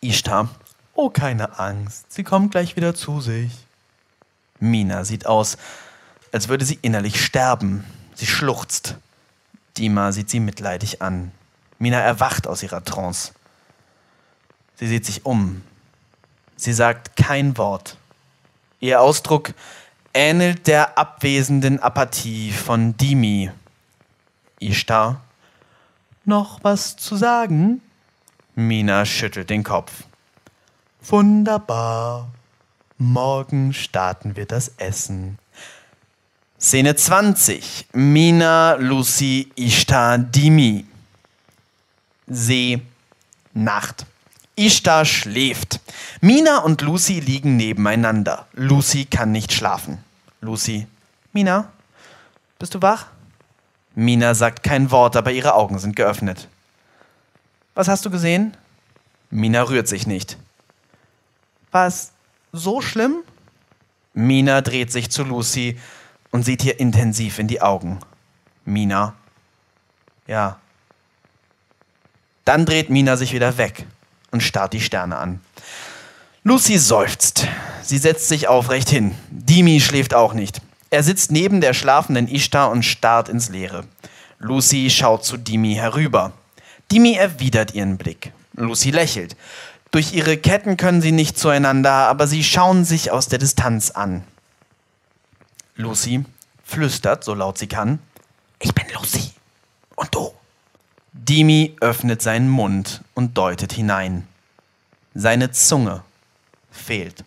Ishtar, oh keine Angst, sie kommt gleich wieder zu sich. Mina sieht aus, als würde sie innerlich sterben. Sie schluchzt. Dima sieht sie mitleidig an. Mina erwacht aus ihrer Trance. Sie sieht sich um. Sie sagt kein Wort. Ihr Ausdruck ähnelt der abwesenden Apathie von Dimi. Ishtar noch was zu sagen? Mina schüttelt den Kopf. Wunderbar. Morgen starten wir das Essen. Szene 20. Mina, Lucy, Ishtar, Dimi. See, Nacht. Ishtar schläft. Mina und Lucy liegen nebeneinander. Lucy kann nicht schlafen. Lucy, Mina, bist du wach? Mina sagt kein Wort, aber ihre Augen sind geöffnet. Was hast du gesehen? Mina rührt sich nicht. War es so schlimm? Mina dreht sich zu Lucy und sieht ihr intensiv in die Augen. Mina. Ja. Dann dreht Mina sich wieder weg und starrt die Sterne an. Lucy seufzt. Sie setzt sich aufrecht hin. Dimi schläft auch nicht. Er sitzt neben der schlafenden Ishtar und starrt ins Leere. Lucy schaut zu Dimi herüber. Dimi erwidert ihren Blick. Lucy lächelt. Durch ihre Ketten können sie nicht zueinander, aber sie schauen sich aus der Distanz an. Lucy flüstert, so laut sie kann. Ich bin Lucy. Und du? Dimi öffnet seinen Mund und deutet hinein. Seine Zunge fehlt.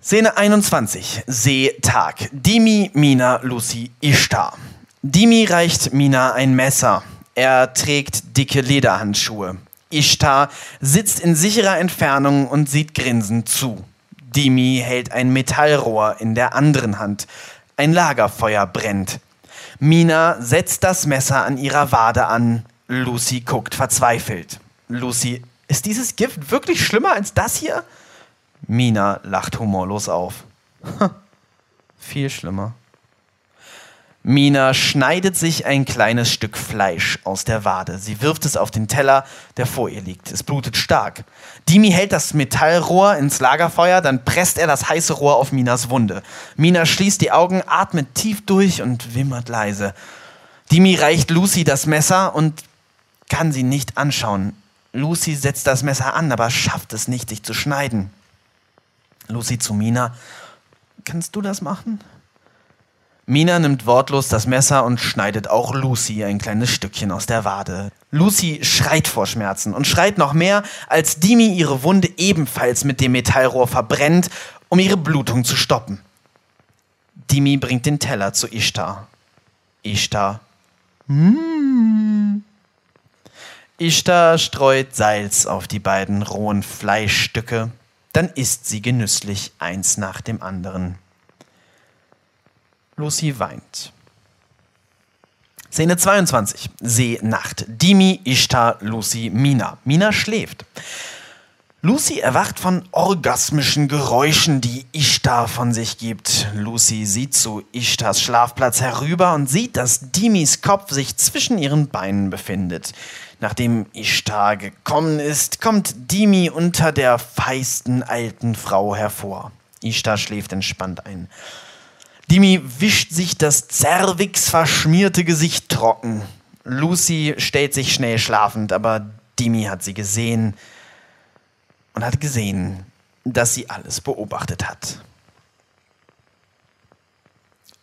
Szene 21. Seetag. Dimi, Mina, Lucy, Ishtar. Dimi reicht Mina ein Messer. Er trägt dicke Lederhandschuhe. Ishtar sitzt in sicherer Entfernung und sieht grinsend zu. Dimi hält ein Metallrohr in der anderen Hand. Ein Lagerfeuer brennt. Mina setzt das Messer an ihrer Wade an. Lucy guckt verzweifelt. Lucy, ist dieses Gift wirklich schlimmer als das hier? Mina lacht humorlos auf. Viel schlimmer. Mina schneidet sich ein kleines Stück Fleisch aus der Wade. Sie wirft es auf den Teller, der vor ihr liegt. Es blutet stark. Dimi hält das Metallrohr ins Lagerfeuer, dann presst er das heiße Rohr auf Minas Wunde. Mina schließt die Augen, atmet tief durch und wimmert leise. Dimi reicht Lucy das Messer und kann sie nicht anschauen. Lucy setzt das Messer an, aber schafft es nicht, sich zu schneiden. Lucy zu Mina. Kannst du das machen? Mina nimmt wortlos das Messer und schneidet auch Lucy ein kleines Stückchen aus der Wade. Lucy schreit vor Schmerzen und schreit noch mehr, als Dimi ihre Wunde ebenfalls mit dem Metallrohr verbrennt, um ihre Blutung zu stoppen. Dimi bringt den Teller zu Ishtar. Ishtar. Mm. Ishtar streut Salz auf die beiden rohen Fleischstücke. Dann isst sie genüsslich eins nach dem anderen. Lucy weint. Szene 22. Seenacht. Dimi, Ishtar, Lucy, Mina. Mina schläft. Lucy erwacht von orgasmischen Geräuschen, die Ishtar von sich gibt. Lucy sieht zu Ishtars Schlafplatz herüber und sieht, dass Dimis Kopf sich zwischen ihren Beinen befindet. Nachdem Ishtar gekommen ist, kommt Dimi unter der feisten alten Frau hervor. Ishtar schläft entspannt ein. Dimi wischt sich das zervixverschmierte Gesicht trocken. Lucy stellt sich schnell schlafend, aber Dimi hat sie gesehen und hat gesehen, dass sie alles beobachtet hat.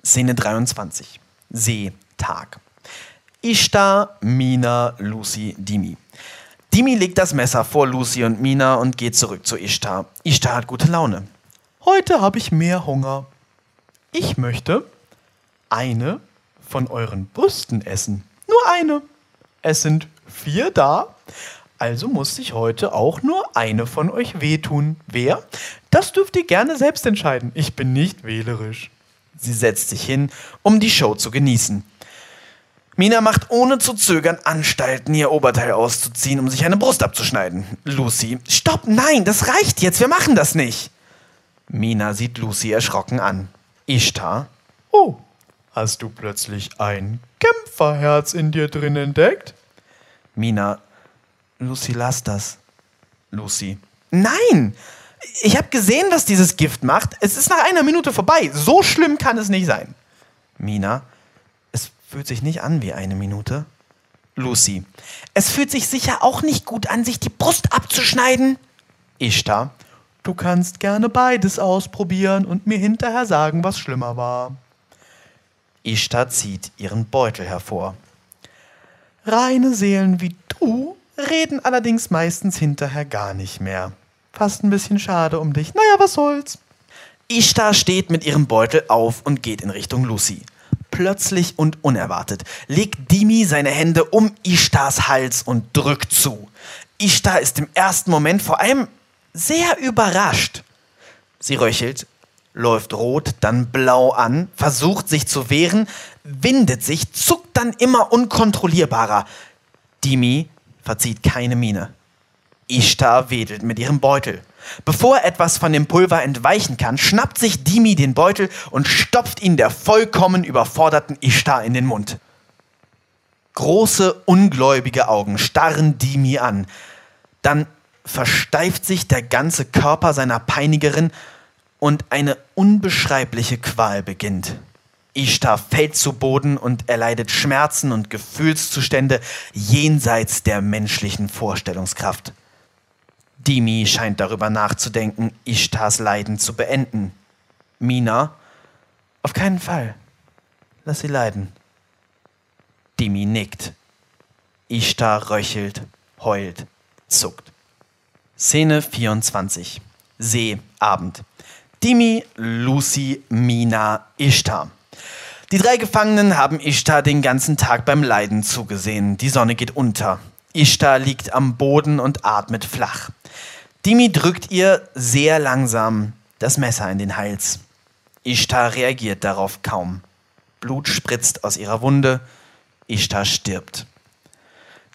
Szene 23. Seetag. Ishtar, Mina, Lucy, Dimi. Dimi legt das Messer vor Lucy und Mina und geht zurück zu Ishtar. Ishtar hat gute Laune. Heute habe ich mehr Hunger. Ich möchte eine von euren Brüsten essen. Nur eine. Es sind vier da. Also muss sich heute auch nur eine von euch wehtun. Wer? Das dürft ihr gerne selbst entscheiden. Ich bin nicht wählerisch. Sie setzt sich hin, um die Show zu genießen. Mina macht ohne zu zögern Anstalten, ihr Oberteil auszuziehen, um sich eine Brust abzuschneiden. Lucy, stopp, nein, das reicht jetzt, wir machen das nicht. Mina sieht Lucy erschrocken an. Ishtar. Oh, hast du plötzlich ein Kämpferherz in dir drin entdeckt? Mina. Lucy, lass das. Lucy. Nein! Ich habe gesehen, was dieses Gift macht. Es ist nach einer Minute vorbei. So schlimm kann es nicht sein. Mina. Es fühlt sich nicht an wie eine Minute. Lucy. Es fühlt sich sicher auch nicht gut an, sich die Brust abzuschneiden. Ishtar. Du kannst gerne beides ausprobieren und mir hinterher sagen, was schlimmer war. Ishtar zieht ihren Beutel hervor. Reine Seelen wie du reden allerdings meistens hinterher gar nicht mehr. Fast ein bisschen schade um dich. Naja, was soll's. Ishtar steht mit ihrem Beutel auf und geht in Richtung Lucy. Plötzlich und unerwartet legt Dimi seine Hände um Ishtars Hals und drückt zu. Ishtar ist im ersten Moment vor allem sehr überrascht. Sie röchelt, läuft rot, dann blau an, versucht sich zu wehren, windet sich, zuckt dann immer unkontrollierbarer. Dimi verzieht keine Miene. Ishtar wedelt mit ihrem Beutel. Bevor etwas von dem Pulver entweichen kann, schnappt sich Dimi den Beutel und stopft ihn der vollkommen überforderten Ishtar in den Mund. Große, ungläubige Augen starren Dimi an. Dann versteift sich der ganze Körper seiner Peinigerin und eine unbeschreibliche Qual beginnt. Ishtar fällt zu Boden und erleidet Schmerzen und Gefühlszustände jenseits der menschlichen Vorstellungskraft. Dimi scheint darüber nachzudenken, Ishtars Leiden zu beenden. Mina, auf keinen Fall. Lass sie leiden. Dimi nickt. Ishtar röchelt, heult, zuckt. Szene 24. See, Abend. Dimi, Lucy, Mina, Ishtar. Die drei Gefangenen haben Ishtar den ganzen Tag beim Leiden zugesehen. Die Sonne geht unter. Ishtar liegt am Boden und atmet flach. Dimi drückt ihr sehr langsam das Messer in den Hals. Ishtar reagiert darauf kaum. Blut spritzt aus ihrer Wunde. Ishtar stirbt.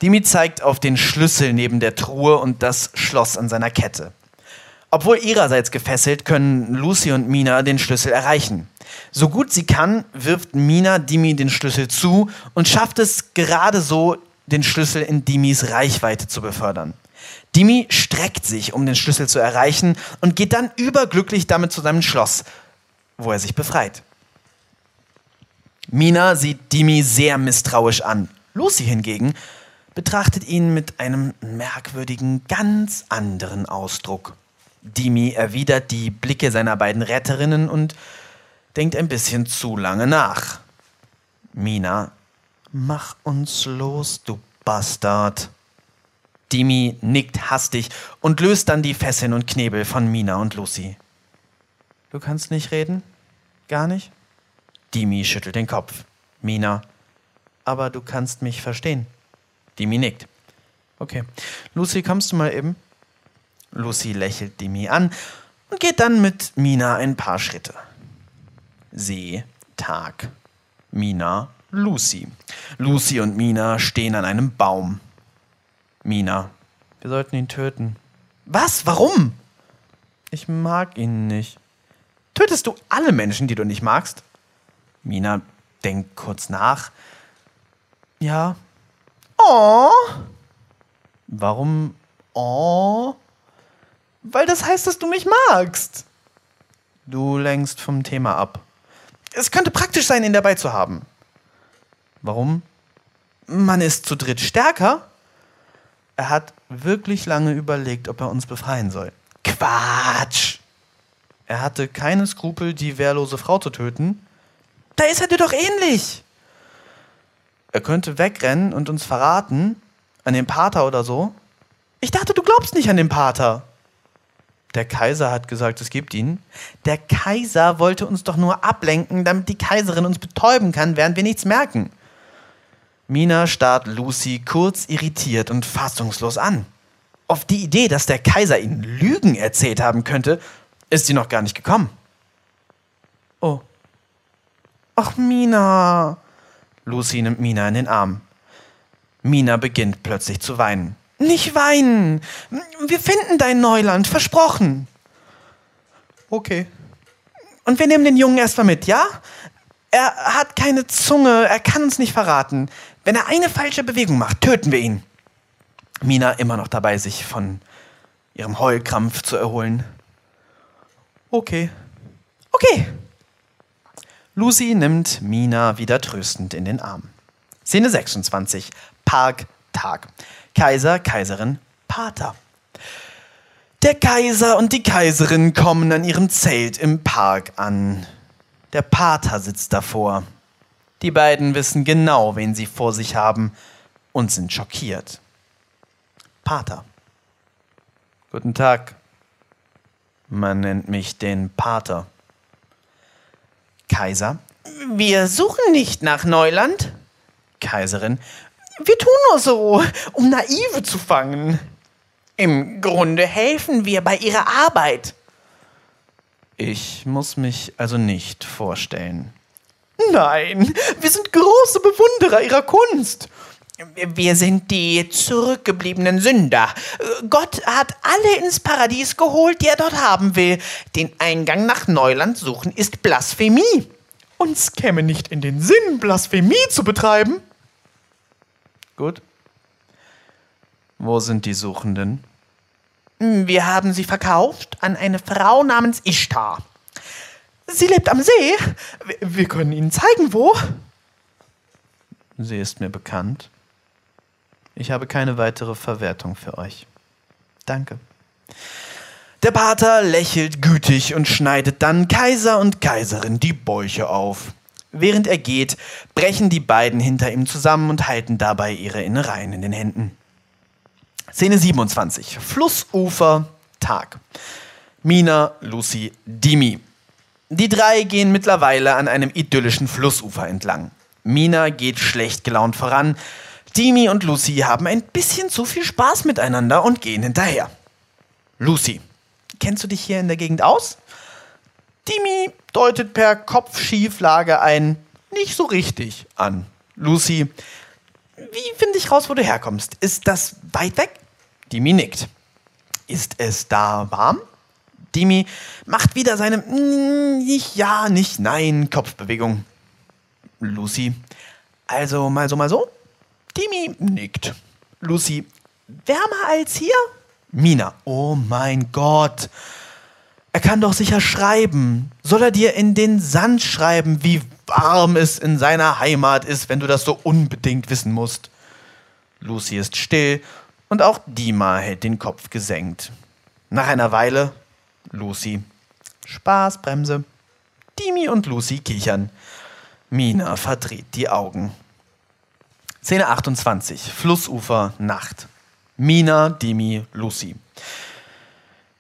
Dimi zeigt auf den Schlüssel neben der Truhe und das Schloss an seiner Kette. Obwohl ihrerseits gefesselt, können Lucy und Mina den Schlüssel erreichen. So gut sie kann, wirft Mina Dimi den Schlüssel zu und schafft es gerade so, den Schlüssel in Dimis Reichweite zu befördern. Dimi streckt sich, um den Schlüssel zu erreichen und geht dann überglücklich damit zu seinem Schloss, wo er sich befreit. Mina sieht Dimi sehr misstrauisch an. Lucy hingegen betrachtet ihn mit einem merkwürdigen, ganz anderen Ausdruck. Dimi erwidert die Blicke seiner beiden Retterinnen und denkt ein bisschen zu lange nach. Mina, mach uns los, du Bastard. Dimi nickt hastig und löst dann die Fesseln und Knebel von Mina und Lucy. Du kannst nicht reden? Gar nicht? Dimi schüttelt den Kopf. Mina, aber du kannst mich verstehen. Dimi nickt. Okay. Lucy, kommst du mal eben? Lucy lächelt Dimi an und geht dann mit Mina ein paar Schritte. See, Tag. Mina, Lucy. Lucy und Mina stehen an einem Baum. Mina. Wir sollten ihn töten. Was? Warum? Ich mag ihn nicht. Tötest du alle Menschen, die du nicht magst? Mina denkt kurz nach. Ja. Oh. Warum? Oh. Weil das heißt, dass du mich magst. Du lenkst vom Thema ab. Es könnte praktisch sein, ihn dabei zu haben. Warum? Man ist zu dritt stärker. Er hat wirklich lange überlegt, ob er uns befreien soll. Quatsch! Er hatte keine Skrupel, die wehrlose Frau zu töten. Da ist er dir doch ähnlich! Er könnte wegrennen und uns verraten, an den Pater oder so. Ich dachte, du glaubst nicht an den Pater. Der Kaiser hat gesagt, es gibt ihn. Der Kaiser wollte uns doch nur ablenken, damit die Kaiserin uns betäuben kann, während wir nichts merken. Mina starrt Lucy kurz irritiert und fassungslos an. Auf die Idee, dass der Kaiser ihnen Lügen erzählt haben könnte, ist sie noch gar nicht gekommen. Oh. Ach, Mina. Lucy nimmt Mina in den Arm. Mina beginnt plötzlich zu weinen. Nicht weinen. Wir finden dein Neuland, versprochen. Okay. Und wir nehmen den Jungen erstmal mit, ja? Er hat keine Zunge, er kann uns nicht verraten. Wenn er eine falsche Bewegung macht, töten wir ihn. Mina immer noch dabei, sich von ihrem Heulkrampf zu erholen. Okay. Okay. Lucy nimmt Mina wieder tröstend in den Arm. Szene 26. Park, Tag. Kaiser, Kaiserin, Pater. Der Kaiser und die Kaiserin kommen an ihrem Zelt im Park an. Der Pater sitzt davor. Die beiden wissen genau, wen sie vor sich haben und sind schockiert. Pater. Guten Tag. Man nennt mich den Pater. Kaiser. Wir suchen nicht nach Neuland. Kaiserin. Wir tun nur so, um Naive zu fangen. Im Grunde helfen wir bei ihrer Arbeit. Ich muss mich also nicht vorstellen. Nein, wir sind große Bewunderer ihrer Kunst. Wir sind die zurückgebliebenen Sünder. Gott hat alle ins Paradies geholt, die er dort haben will. Den Eingang nach Neuland suchen ist Blasphemie. Uns käme nicht in den Sinn, Blasphemie zu betreiben. Gut. Wo sind die Suchenden? Wir haben sie verkauft an eine Frau namens Ishtar. Sie lebt am See. Wir können Ihnen zeigen, wo. Sie ist mir bekannt. Ich habe keine weitere Verwertung für euch. Danke. Der Pater lächelt gütig und schneidet dann Kaiser und Kaiserin die Bäuche auf. Während er geht, brechen die beiden hinter ihm zusammen und halten dabei ihre Innereien in den Händen. Szene 27. Flussufer, Tag. Mina, Lucy, Dimi. Die drei gehen mittlerweile an einem idyllischen Flussufer entlang. Mina geht schlecht gelaunt voran. Dimi und Lucy haben ein bisschen zu viel Spaß miteinander und gehen hinterher. Lucy, kennst du dich hier in der Gegend aus? Dimi deutet per Kopfschieflage ein nicht so richtig an. Lucy, wie finde ich raus, wo du herkommst? Ist das weit weg? Dimi nickt. Ist es da warm? Dimi macht wieder seine mm, nicht ja, nicht nein Kopfbewegung. Lucy, also mal so, mal so? Dimi nickt. Lucy, wärmer als hier? Mina, oh mein Gott. Er kann doch sicher schreiben. Soll er dir in den Sand schreiben, wie warm es in seiner Heimat ist, wenn du das so unbedingt wissen musst? Lucy ist still und auch Dima hält den Kopf gesenkt. Nach einer Weile Lucy. Spaßbremse. Dimi und Lucy kichern. Mina verdreht die Augen. Szene 28. Flussufer, Nacht. Mina, Dimi, Lucy.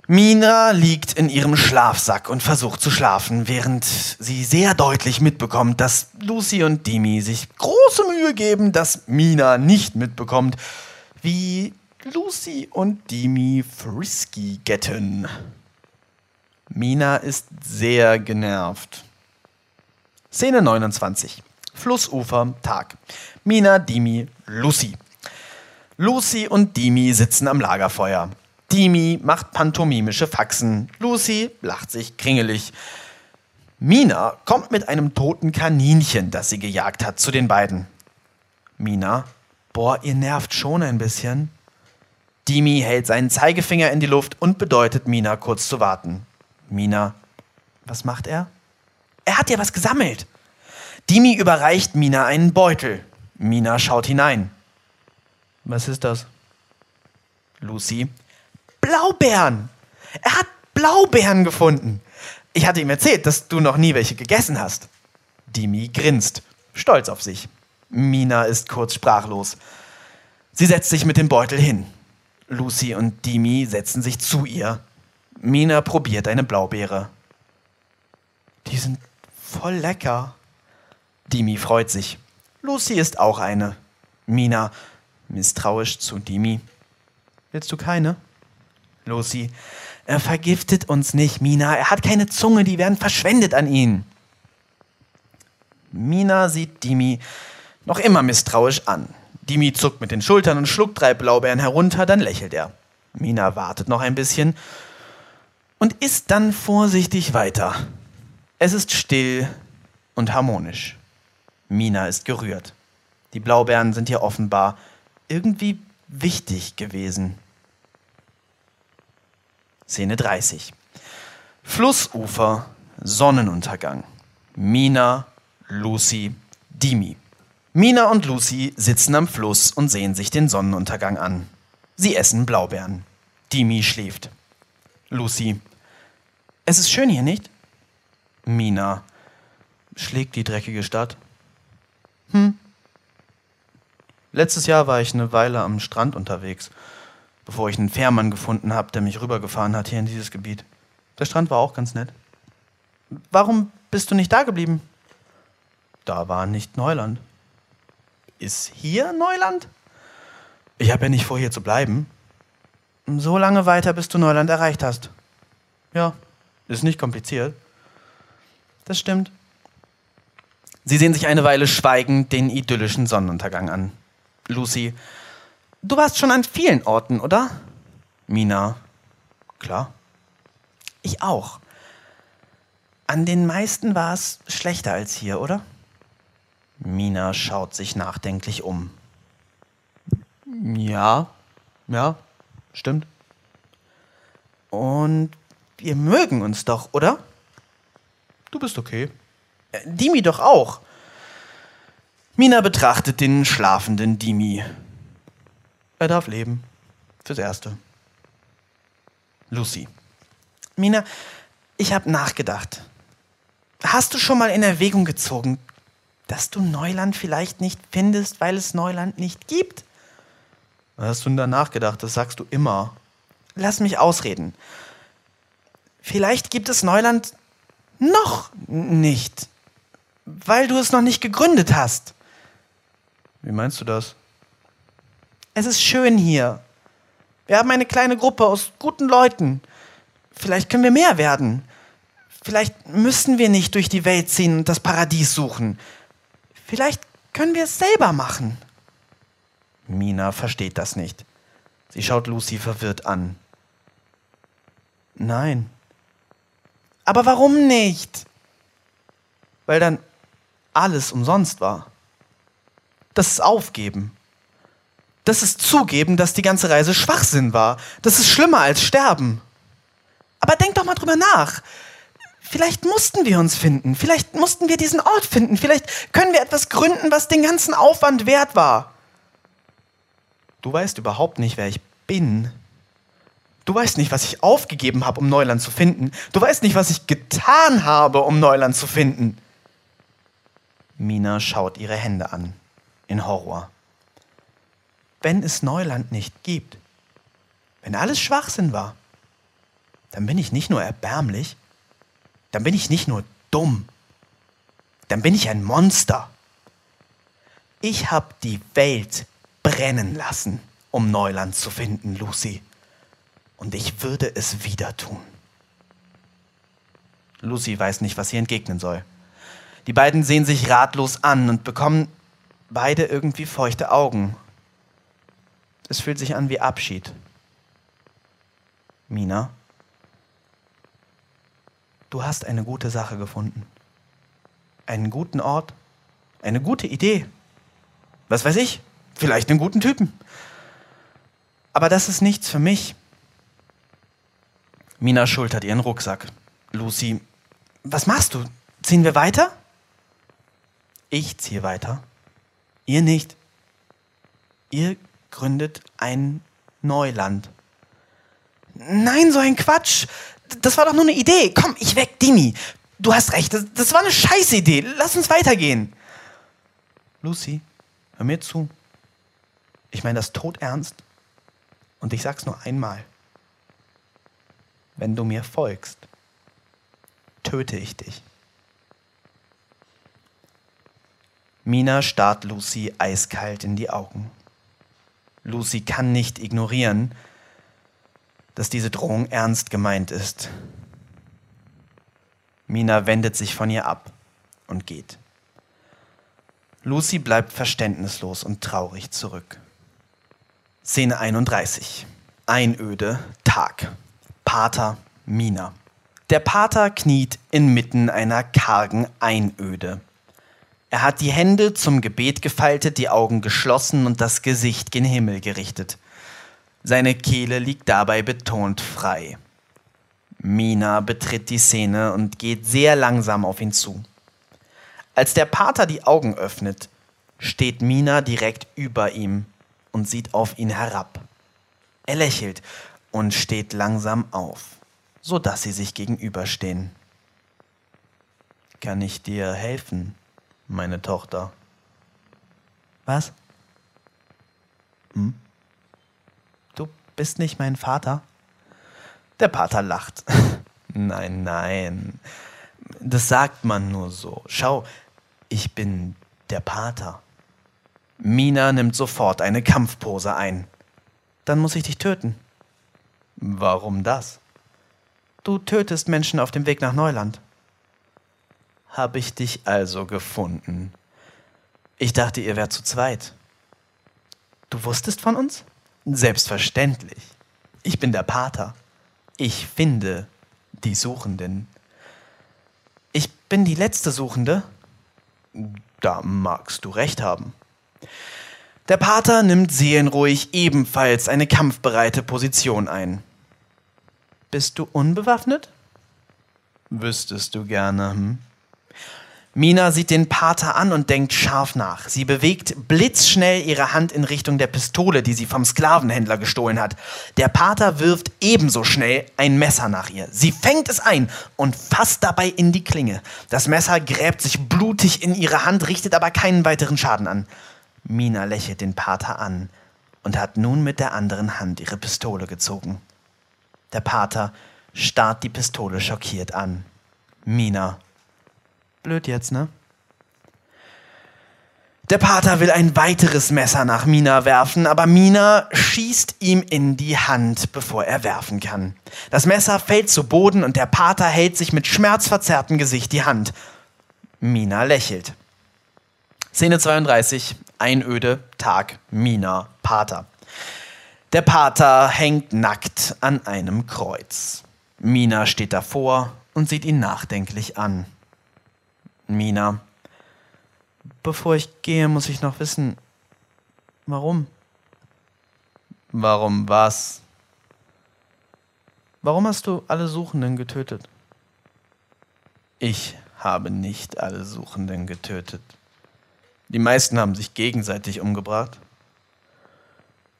Mina liegt in ihrem Schlafsack und versucht zu schlafen, während sie sehr deutlich mitbekommt, dass Lucy und Dimi sich große Mühe geben, dass Mina nicht mitbekommt, wie Lucy und Dimi Frisky getten. Mina ist sehr genervt. Szene 29. Flussufer, Tag. Mina, Dimi, Lucy. Lucy und Dimi sitzen am Lagerfeuer. Dimi macht pantomimische Faxen. Lucy lacht sich kringelig. Mina kommt mit einem toten Kaninchen, das sie gejagt hat, zu den beiden. Mina, boah, ihr nervt schon ein bisschen. Dimi hält seinen Zeigefinger in die Luft und bedeutet Mina kurz zu warten. Mina, was macht er? Er hat ja was gesammelt. Dimi überreicht Mina einen Beutel. Mina schaut hinein. Was ist das? Lucy, Blaubeeren. Er hat Blaubeeren gefunden. Ich hatte ihm erzählt, dass du noch nie welche gegessen hast. Dimi grinst, stolz auf sich. Mina ist kurz sprachlos. Sie setzt sich mit dem Beutel hin. Lucy und Dimi setzen sich zu ihr. Mina probiert eine Blaubeere. Die sind voll lecker. Dimi freut sich. Lucy ist auch eine. Mina misstrauisch zu Dimi. Willst du keine? Lucy, er vergiftet uns nicht, Mina. Er hat keine Zunge, die werden verschwendet an ihn. Mina sieht Dimi noch immer misstrauisch an. Dimi zuckt mit den Schultern und schluckt drei Blaubeeren herunter, dann lächelt er. Mina wartet noch ein bisschen und isst dann vorsichtig weiter. Es ist still und harmonisch. Mina ist gerührt. Die Blaubeeren sind ihr offenbar irgendwie wichtig gewesen. Szene 30. Flussufer, Sonnenuntergang. Mina, Lucy, Dimi. Mina und Lucy sitzen am Fluss und sehen sich den Sonnenuntergang an. Sie essen Blaubeeren. Dimi schläft. Lucy. Es ist schön hier, nicht? Mina. Schlägt die dreckige Stadt. Hm. Letztes Jahr war ich eine Weile am Strand unterwegs, bevor ich einen Fährmann gefunden habe, der mich rübergefahren hat hier in dieses Gebiet. Der Strand war auch ganz nett. Warum bist du nicht da geblieben? Da war nicht Neuland. Ist hier Neuland? Ich habe ja nicht vor, hier zu bleiben. So lange weiter, bis du Neuland erreicht hast. Ja, ist nicht kompliziert. Das stimmt. Sie sehen sich eine Weile schweigend den idyllischen Sonnenuntergang an. Lucy, du warst schon an vielen Orten, oder? Mina, klar. Ich auch. An den meisten war es schlechter als hier, oder? Mina schaut sich nachdenklich um. Ja, ja, stimmt. Und wir mögen uns doch, oder? Du bist okay. Dimi doch auch. Mina betrachtet den schlafenden Dimi. Er darf leben. Fürs Erste. Lucy. Mina, ich habe nachgedacht. Hast du schon mal in Erwägung gezogen, dass du Neuland vielleicht nicht findest, weil es Neuland nicht gibt? Was hast du denn da nachgedacht? Das sagst du immer. Lass mich ausreden. Vielleicht gibt es Neuland noch nicht, weil du es noch nicht gegründet hast. Wie meinst du das? Es ist schön hier. Wir haben eine kleine Gruppe aus guten Leuten. Vielleicht können wir mehr werden. Vielleicht müssen wir nicht durch die Welt ziehen und das Paradies suchen. Vielleicht können wir es selber machen. Mina versteht das nicht. Sie schaut Lucy verwirrt an. Nein. Aber warum nicht? Weil dann alles umsonst war. Das ist Aufgeben. Das ist zugeben, dass die ganze Reise Schwachsinn war. Das ist schlimmer als Sterben. Aber denk doch mal drüber nach. Vielleicht mussten wir uns finden. Vielleicht mussten wir diesen Ort finden. Vielleicht können wir etwas gründen, was den ganzen Aufwand wert war. Du weißt überhaupt nicht, wer ich bin. Du weißt nicht, was ich aufgegeben habe, um Neuland zu finden. Du weißt nicht, was ich getan habe, um Neuland zu finden. Mina schaut ihre Hände an, in Horror. Wenn es Neuland nicht gibt, wenn alles Schwachsinn war, dann bin ich nicht nur erbärmlich, dann bin ich nicht nur dumm, dann bin ich ein Monster. Ich habe die Welt brennen lassen, um Neuland zu finden, Lucy. Und ich würde es wieder tun. Lucy weiß nicht, was sie entgegnen soll. Die beiden sehen sich ratlos an und bekommen beide irgendwie feuchte Augen. Es fühlt sich an wie Abschied. Mina, du hast eine gute Sache gefunden. Einen guten Ort, eine gute Idee. Was weiß ich, vielleicht einen guten Typen. Aber das ist nichts für mich. Mina schultert ihren Rucksack. Lucy, was machst du? Ziehen wir weiter? Ich ziehe weiter. Ihr nicht. Ihr gründet ein Neuland. Nein, so ein Quatsch das war doch nur eine Idee. Komm, ich weck Dini. Du hast recht, das, das war eine Scheißidee. Lass uns weitergehen. Lucy, hör mir zu. Ich meine das tot ernst. Und ich sag's nur einmal. Wenn du mir folgst, töte ich dich. Mina starrt Lucy eiskalt in die Augen. Lucy kann nicht ignorieren, dass diese Drohung ernst gemeint ist. Mina wendet sich von ihr ab und geht. Lucy bleibt verständnislos und traurig zurück. Szene 31. Einöde, Tag. Pater Mina. Der Pater kniet inmitten einer kargen Einöde. Er hat die Hände zum Gebet gefaltet, die Augen geschlossen und das Gesicht gen Himmel gerichtet. Seine Kehle liegt dabei betont frei. Mina betritt die Szene und geht sehr langsam auf ihn zu. Als der Pater die Augen öffnet, steht Mina direkt über ihm und sieht auf ihn herab. Er lächelt und steht langsam auf, sodass sie sich gegenüberstehen. Kann ich dir helfen, meine Tochter? Was? Hm? bist nicht mein Vater? Der Pater lacht. nein, nein. Das sagt man nur so. Schau, ich bin der Pater. Mina nimmt sofort eine Kampfpose ein. Dann muss ich dich töten. Warum das? Du tötest Menschen auf dem Weg nach Neuland. Hab ich dich also gefunden. Ich dachte, ihr wärt zu zweit. Du wusstest von uns? Selbstverständlich. Ich bin der Pater. Ich finde die Suchenden. Ich bin die letzte Suchende. Da magst du recht haben. Der Pater nimmt seelenruhig ebenfalls eine kampfbereite Position ein. Bist du unbewaffnet? Wüsstest du gerne, hm? Mina sieht den Pater an und denkt scharf nach. Sie bewegt blitzschnell ihre Hand in Richtung der Pistole, die sie vom Sklavenhändler gestohlen hat. Der Pater wirft ebenso schnell ein Messer nach ihr. Sie fängt es ein und fasst dabei in die Klinge. Das Messer gräbt sich blutig in ihre Hand, richtet aber keinen weiteren Schaden an. Mina lächelt den Pater an und hat nun mit der anderen Hand ihre Pistole gezogen. Der Pater starrt die Pistole schockiert an. Mina Blöd jetzt, ne? Der Pater will ein weiteres Messer nach Mina werfen, aber Mina schießt ihm in die Hand, bevor er werfen kann. Das Messer fällt zu Boden und der Pater hält sich mit schmerzverzerrtem Gesicht die Hand. Mina lächelt. Szene 32, Einöde, Tag, Mina, Pater. Der Pater hängt nackt an einem Kreuz. Mina steht davor und sieht ihn nachdenklich an. Mina. Bevor ich gehe, muss ich noch wissen, warum? Warum was? Warum hast du alle Suchenden getötet? Ich habe nicht alle Suchenden getötet. Die meisten haben sich gegenseitig umgebracht.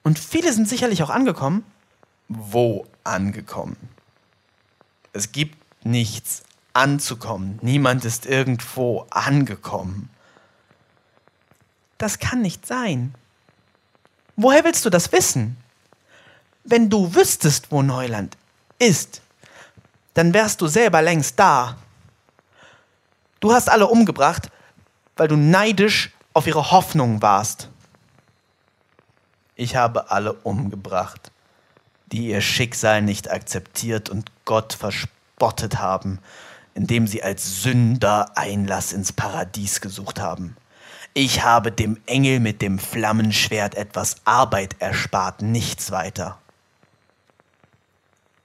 Und viele sind sicherlich auch angekommen. Wo angekommen? Es gibt nichts anzukommen. Niemand ist irgendwo angekommen. Das kann nicht sein. Woher willst du das wissen? Wenn du wüsstest, wo Neuland ist, dann wärst du selber längst da. Du hast alle umgebracht, weil du neidisch auf ihre Hoffnung warst. Ich habe alle umgebracht, die ihr Schicksal nicht akzeptiert und Gott verspottet haben indem sie als Sünder Einlass ins Paradies gesucht haben. Ich habe dem Engel mit dem Flammenschwert etwas Arbeit erspart, nichts weiter.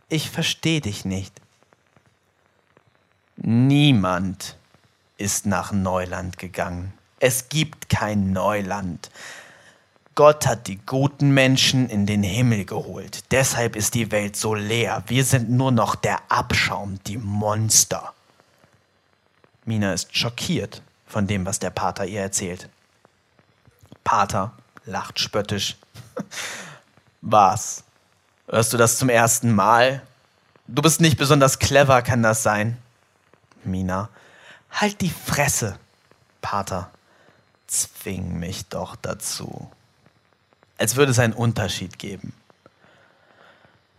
Ich verstehe dich nicht. Niemand ist nach Neuland gegangen. Es gibt kein Neuland. Gott hat die guten Menschen in den Himmel geholt. Deshalb ist die Welt so leer. Wir sind nur noch der Abschaum, die Monster. Mina ist schockiert von dem, was der Pater ihr erzählt. Pater lacht spöttisch. Was? Hörst du das zum ersten Mal? Du bist nicht besonders clever, kann das sein? Mina. Halt die Fresse. Pater. Zwing mich doch dazu. Als würde es einen Unterschied geben.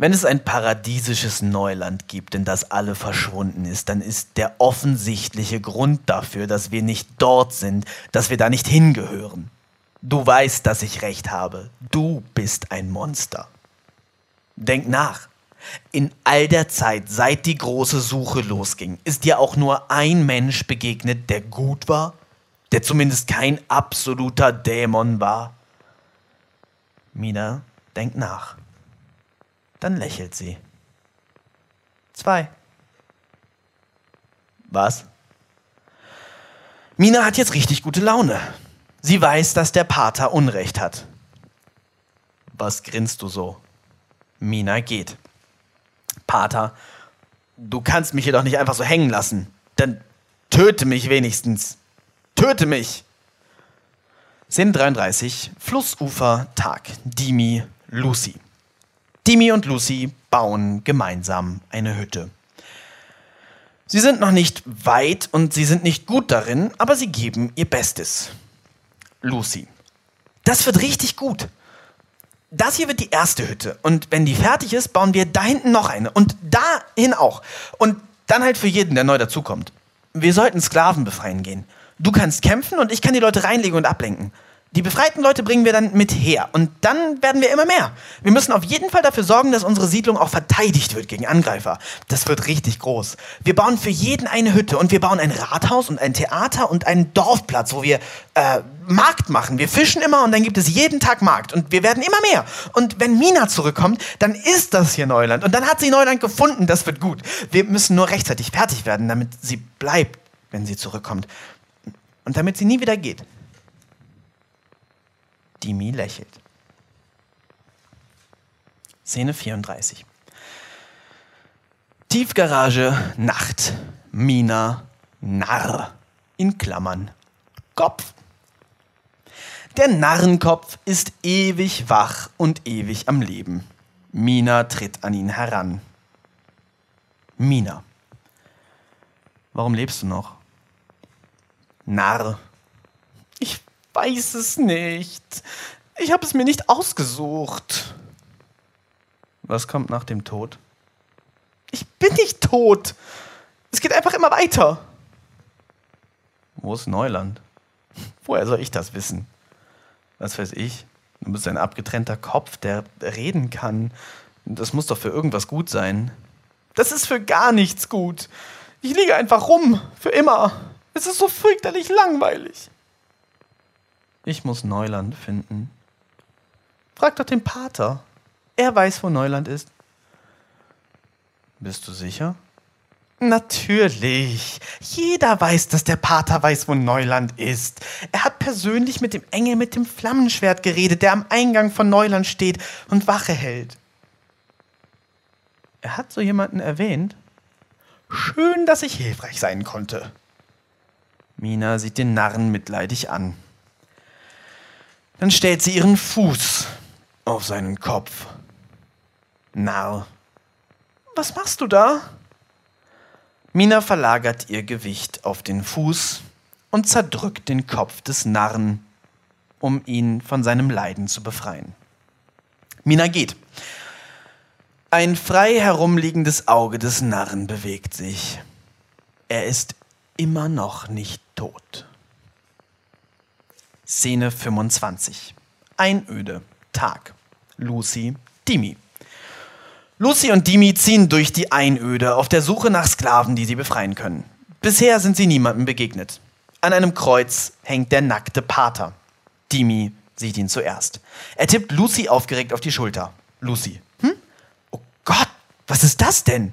Wenn es ein paradiesisches Neuland gibt, in das alle verschwunden ist, dann ist der offensichtliche Grund dafür, dass wir nicht dort sind, dass wir da nicht hingehören. Du weißt, dass ich recht habe. Du bist ein Monster. Denk nach. In all der Zeit, seit die große Suche losging, ist dir auch nur ein Mensch begegnet, der gut war? Der zumindest kein absoluter Dämon war? Mina, denk nach. Dann lächelt sie. Zwei. Was? Mina hat jetzt richtig gute Laune. Sie weiß, dass der Pater Unrecht hat. Was grinst du so? Mina geht. Pater, du kannst mich jedoch nicht einfach so hängen lassen. Dann töte mich wenigstens. Töte mich! Szene 33, Flussufer, Tag, Dimi, Lucy. Dimi und Lucy bauen gemeinsam eine Hütte. Sie sind noch nicht weit und sie sind nicht gut darin, aber sie geben ihr Bestes. Lucy. Das wird richtig gut. Das hier wird die erste Hütte. Und wenn die fertig ist, bauen wir da hinten noch eine. Und dahin auch. Und dann halt für jeden, der neu dazukommt. Wir sollten Sklaven befreien gehen. Du kannst kämpfen und ich kann die Leute reinlegen und ablenken. Die befreiten Leute bringen wir dann mit her und dann werden wir immer mehr. Wir müssen auf jeden Fall dafür sorgen, dass unsere Siedlung auch verteidigt wird gegen Angreifer. Das wird richtig groß. Wir bauen für jeden eine Hütte und wir bauen ein Rathaus und ein Theater und einen Dorfplatz, wo wir äh, Markt machen. Wir fischen immer und dann gibt es jeden Tag Markt und wir werden immer mehr. Und wenn Mina zurückkommt, dann ist das hier Neuland und dann hat sie Neuland gefunden. Das wird gut. Wir müssen nur rechtzeitig fertig werden, damit sie bleibt, wenn sie zurückkommt und damit sie nie wieder geht. Dimi lächelt. Szene 34. Tiefgarage, Nacht. Mina, Narr. In Klammern. Kopf. Der Narrenkopf ist ewig wach und ewig am Leben. Mina tritt an ihn heran. Mina. Warum lebst du noch? Narr. Ich weiß es nicht. Ich habe es mir nicht ausgesucht. Was kommt nach dem Tod? Ich bin nicht tot. Es geht einfach immer weiter. Wo ist Neuland? Woher soll ich das wissen? Was weiß ich? Du bist ein abgetrennter Kopf, der reden kann. Das muss doch für irgendwas gut sein. Das ist für gar nichts gut. Ich liege einfach rum. Für immer. Es ist so fürchterlich langweilig. Ich muss Neuland finden. Frag doch den Pater. Er weiß, wo Neuland ist. Bist du sicher? Natürlich. Jeder weiß, dass der Pater weiß, wo Neuland ist. Er hat persönlich mit dem Engel mit dem Flammenschwert geredet, der am Eingang von Neuland steht und Wache hält. Er hat so jemanden erwähnt. Schön, dass ich hilfreich sein konnte. Mina sieht den Narren mitleidig an. Dann stellt sie ihren Fuß auf seinen Kopf. Narr, was machst du da? Mina verlagert ihr Gewicht auf den Fuß und zerdrückt den Kopf des Narren, um ihn von seinem Leiden zu befreien. Mina geht. Ein frei herumliegendes Auge des Narren bewegt sich. Er ist immer noch nicht tot. Szene 25. Einöde. Tag. Lucy, Dimi. Lucy und Dimi ziehen durch die Einöde auf der Suche nach Sklaven, die sie befreien können. Bisher sind sie niemandem begegnet. An einem Kreuz hängt der nackte Pater. Dimi sieht ihn zuerst. Er tippt Lucy aufgeregt auf die Schulter. Lucy. Hm? Oh Gott, was ist das denn?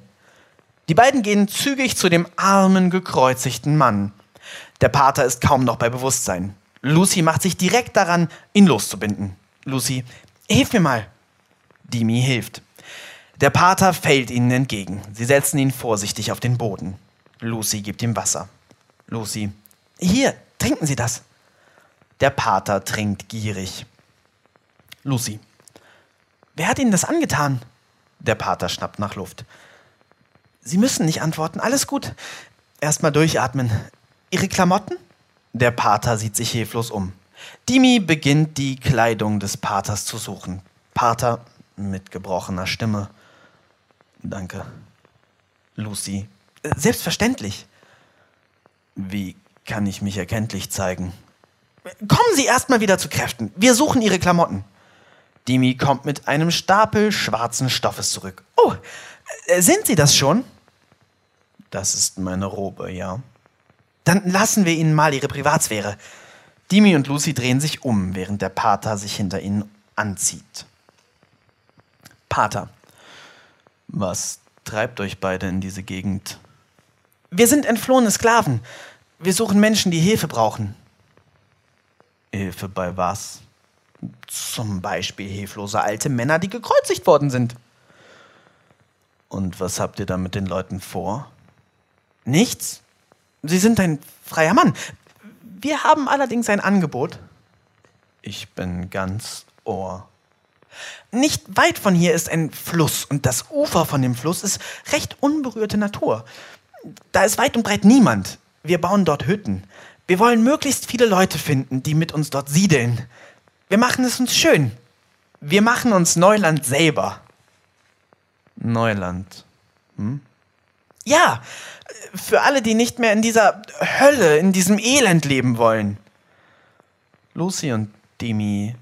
Die beiden gehen zügig zu dem armen, gekreuzigten Mann. Der Pater ist kaum noch bei Bewusstsein. Lucy macht sich direkt daran, ihn loszubinden. Lucy, hilf mir mal. Dimi hilft. Der Pater fällt ihnen entgegen. Sie setzen ihn vorsichtig auf den Boden. Lucy gibt ihm Wasser. Lucy, hier, trinken Sie das. Der Pater trinkt gierig. Lucy, wer hat Ihnen das angetan? Der Pater schnappt nach Luft. Sie müssen nicht antworten, alles gut. Erstmal durchatmen. Ihre Klamotten? Der Pater sieht sich hilflos um. Dimi beginnt die Kleidung des Paters zu suchen. Pater mit gebrochener Stimme. Danke. Lucy. Selbstverständlich. Wie kann ich mich erkenntlich zeigen? Kommen Sie erstmal wieder zu Kräften. Wir suchen Ihre Klamotten. Dimi kommt mit einem Stapel schwarzen Stoffes zurück. Oh, äh, sind Sie das schon? Das ist meine Robe, ja. Dann lassen wir ihnen mal ihre Privatsphäre. Dimi und Lucy drehen sich um, während der Pater sich hinter ihnen anzieht. Pater, was treibt euch beide in diese Gegend? Wir sind entflohene Sklaven. Wir suchen Menschen, die Hilfe brauchen. Hilfe bei was? Zum Beispiel hilflose alte Männer, die gekreuzigt worden sind. Und was habt ihr da mit den Leuten vor? Nichts. Sie sind ein freier Mann. Wir haben allerdings ein Angebot. Ich bin ganz Ohr. Nicht weit von hier ist ein Fluss und das Ufer von dem Fluss ist recht unberührte Natur. Da ist weit und breit niemand. Wir bauen dort Hütten. Wir wollen möglichst viele Leute finden, die mit uns dort siedeln. Wir machen es uns schön. Wir machen uns Neuland selber. Neuland. Hm? Ja, Für alle, die nicht mehr in dieser Hölle, in diesem Elend leben wollen. Lucy und Demi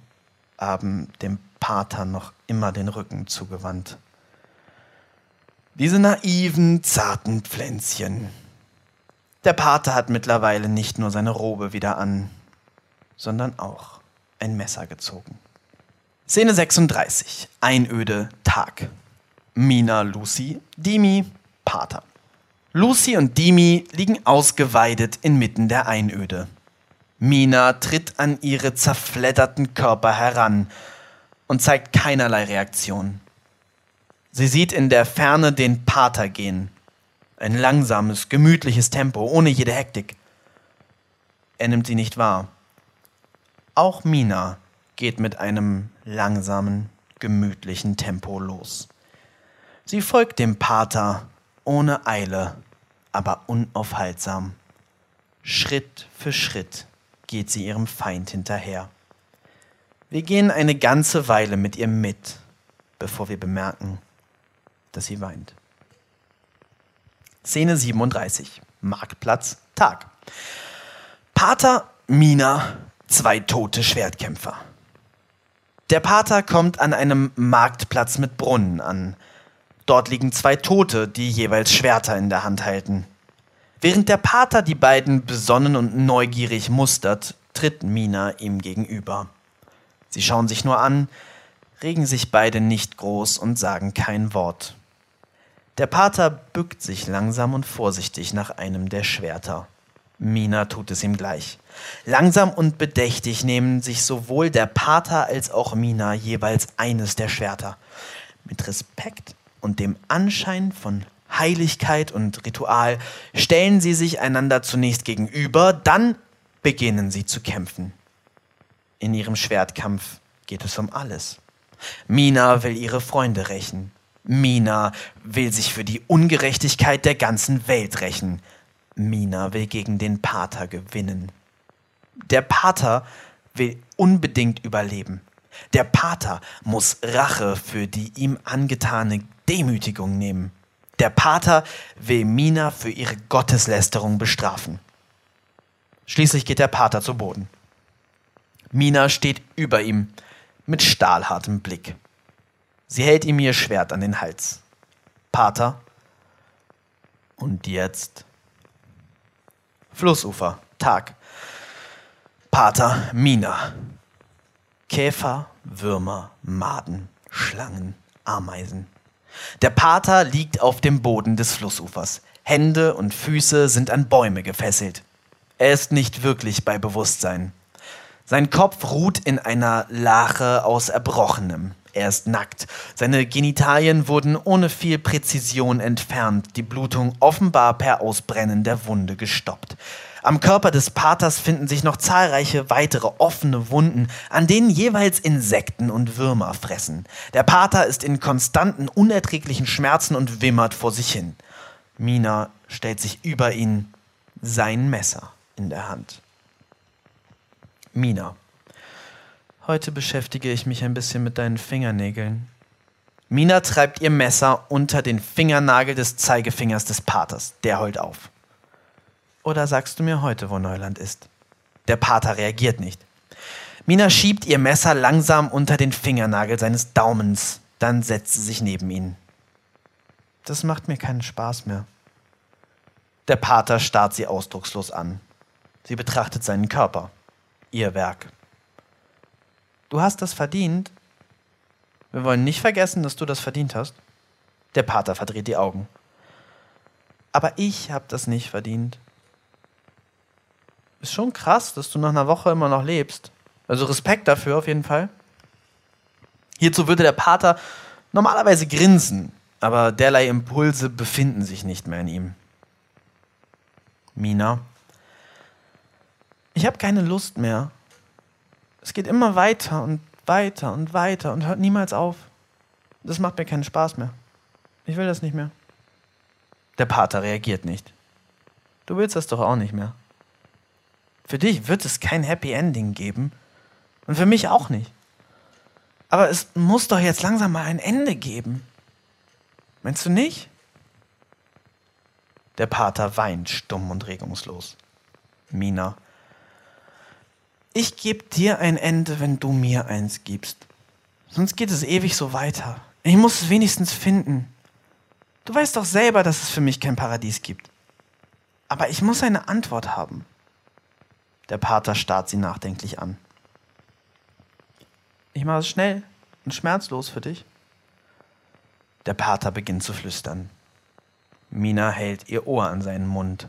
haben dem Pater noch immer den Rücken zugewandt. Diese naiven, zarten Pflänzchen. Der Pater hat mittlerweile nicht nur seine Robe wieder an, sondern auch ein Messer gezogen. Szene 36. Einöde Tag. Mina, Lucy, Dimi, Pater. Lucy und Dimi liegen ausgeweidet inmitten der Einöde. Mina tritt an ihre zerfledderten Körper heran und zeigt keinerlei Reaktion. Sie sieht in der Ferne den Pater gehen. Ein langsames, gemütliches Tempo, ohne jede Hektik. Er nimmt sie nicht wahr. Auch Mina geht mit einem langsamen, gemütlichen Tempo los. Sie folgt dem Pater ohne Eile, aber unaufhaltsam. Schritt für Schritt geht sie ihrem Feind hinterher. Wir gehen eine ganze Weile mit ihr mit, bevor wir bemerken, dass sie weint. Szene 37. Marktplatz, Tag. Pater, Mina, zwei tote Schwertkämpfer. Der Pater kommt an einem Marktplatz mit Brunnen an. Dort liegen zwei Tote, die jeweils Schwerter in der Hand halten. Während der Pater die beiden besonnen und neugierig mustert, tritt Mina ihm gegenüber. Sie schauen sich nur an, regen sich beide nicht groß und sagen kein Wort. Der Pater bückt sich langsam und vorsichtig nach einem der Schwerter. Mina tut es ihm gleich. Langsam und bedächtig nehmen sich sowohl der Pater als auch Mina jeweils eines der Schwerter. Mit Respekt und dem Anschein von Heiligkeit und Ritual stellen sie sich einander zunächst gegenüber, dann beginnen sie zu kämpfen. In ihrem Schwertkampf geht es um alles. Mina will ihre Freunde rächen. Mina will sich für die Ungerechtigkeit der ganzen Welt rächen. Mina will gegen den Pater gewinnen. Der Pater will unbedingt überleben. Der Pater muss Rache für die ihm angetane Demütigung nehmen. Der Pater will Mina für ihre Gotteslästerung bestrafen. Schließlich geht der Pater zu Boden. Mina steht über ihm mit stahlhartem Blick. Sie hält ihm ihr Schwert an den Hals. Pater. Und jetzt? Flussufer, Tag. Pater, Mina. Käfer, Würmer, Maden, Schlangen, Ameisen. Der Pater liegt auf dem Boden des Flussufers. Hände und Füße sind an Bäume gefesselt. Er ist nicht wirklich bei Bewusstsein. Sein Kopf ruht in einer Lache aus Erbrochenem. Er ist nackt. Seine Genitalien wurden ohne viel Präzision entfernt, die Blutung offenbar per Ausbrennen der Wunde gestoppt. Am Körper des Paters finden sich noch zahlreiche weitere offene Wunden, an denen jeweils Insekten und Würmer fressen. Der Pater ist in konstanten, unerträglichen Schmerzen und wimmert vor sich hin. Mina stellt sich über ihn, sein Messer in der Hand. Mina. Heute beschäftige ich mich ein bisschen mit deinen Fingernägeln. Mina treibt ihr Messer unter den Fingernagel des Zeigefingers des Paters. Der heult auf. Oder sagst du mir heute, wo Neuland ist? Der Pater reagiert nicht. Mina schiebt ihr Messer langsam unter den Fingernagel seines Daumens. Dann setzt sie sich neben ihn. Das macht mir keinen Spaß mehr. Der Pater starrt sie ausdruckslos an. Sie betrachtet seinen Körper, ihr Werk. Du hast das verdient. Wir wollen nicht vergessen, dass du das verdient hast. Der Pater verdreht die Augen. Aber ich habe das nicht verdient. Ist schon krass, dass du nach einer Woche immer noch lebst. Also Respekt dafür auf jeden Fall. Hierzu würde der Pater normalerweise grinsen, aber derlei Impulse befinden sich nicht mehr in ihm. Mina, ich habe keine Lust mehr, es geht immer weiter und weiter und weiter und hört niemals auf. Das macht mir keinen Spaß mehr. Ich will das nicht mehr. Der Pater reagiert nicht. Du willst das doch auch nicht mehr. Für dich wird es kein Happy Ending geben und für mich auch nicht. Aber es muss doch jetzt langsam mal ein Ende geben. Meinst du nicht? Der Pater weint stumm und regungslos. Mina. Ich geb dir ein Ende, wenn du mir eins gibst. Sonst geht es ewig so weiter. Ich muss es wenigstens finden. Du weißt doch selber, dass es für mich kein Paradies gibt. Aber ich muss eine Antwort haben. Der Pater starrt sie nachdenklich an. Ich mache es schnell und schmerzlos für dich. Der Pater beginnt zu flüstern. Mina hält ihr Ohr an seinen Mund.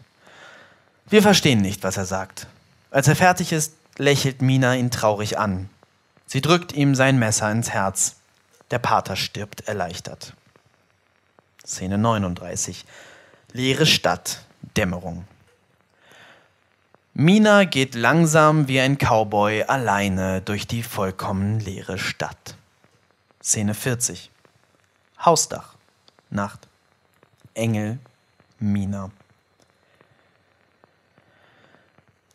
Wir verstehen nicht, was er sagt. Als er fertig ist, lächelt Mina ihn traurig an. Sie drückt ihm sein Messer ins Herz. Der Pater stirbt erleichtert. Szene 39. Leere Stadt, Dämmerung. Mina geht langsam wie ein Cowboy alleine durch die vollkommen leere Stadt. Szene 40. Hausdach, Nacht. Engel, Mina.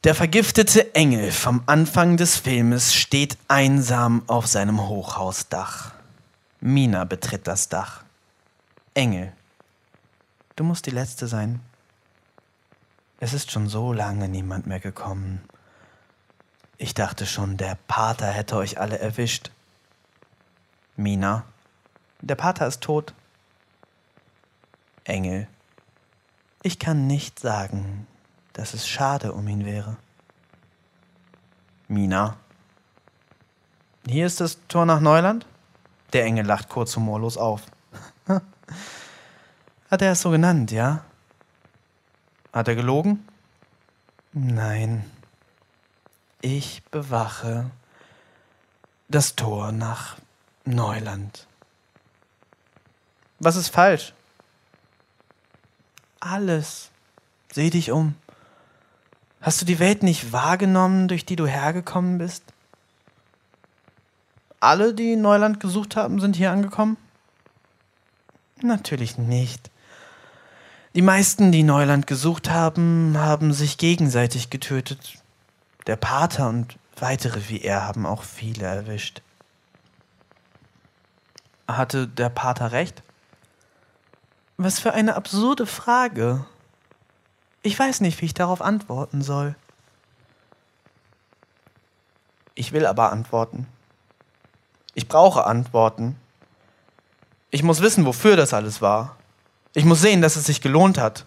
Der vergiftete Engel vom Anfang des Filmes steht einsam auf seinem Hochhausdach. Mina betritt das Dach. Engel, du musst die Letzte sein. Es ist schon so lange niemand mehr gekommen. Ich dachte schon, der Pater hätte euch alle erwischt. Mina, der Pater ist tot. Engel, ich kann nicht sagen, dass es schade um ihn wäre. Mina, hier ist das Tor nach Neuland? Der Engel lacht kurz humorlos auf. Hat er es so genannt, ja? Hat er gelogen? Nein. Ich bewache das Tor nach Neuland. Was ist falsch? Alles. Seh dich um. Hast du die Welt nicht wahrgenommen, durch die du hergekommen bist? Alle, die Neuland gesucht haben, sind hier angekommen? Natürlich nicht. Die meisten, die Neuland gesucht haben, haben sich gegenseitig getötet. Der Pater und weitere wie er haben auch viele erwischt. Hatte der Pater recht? Was für eine absurde Frage. Ich weiß nicht, wie ich darauf antworten soll. Ich will aber antworten. Ich brauche Antworten. Ich muss wissen, wofür das alles war. Ich muss sehen, dass es sich gelohnt hat.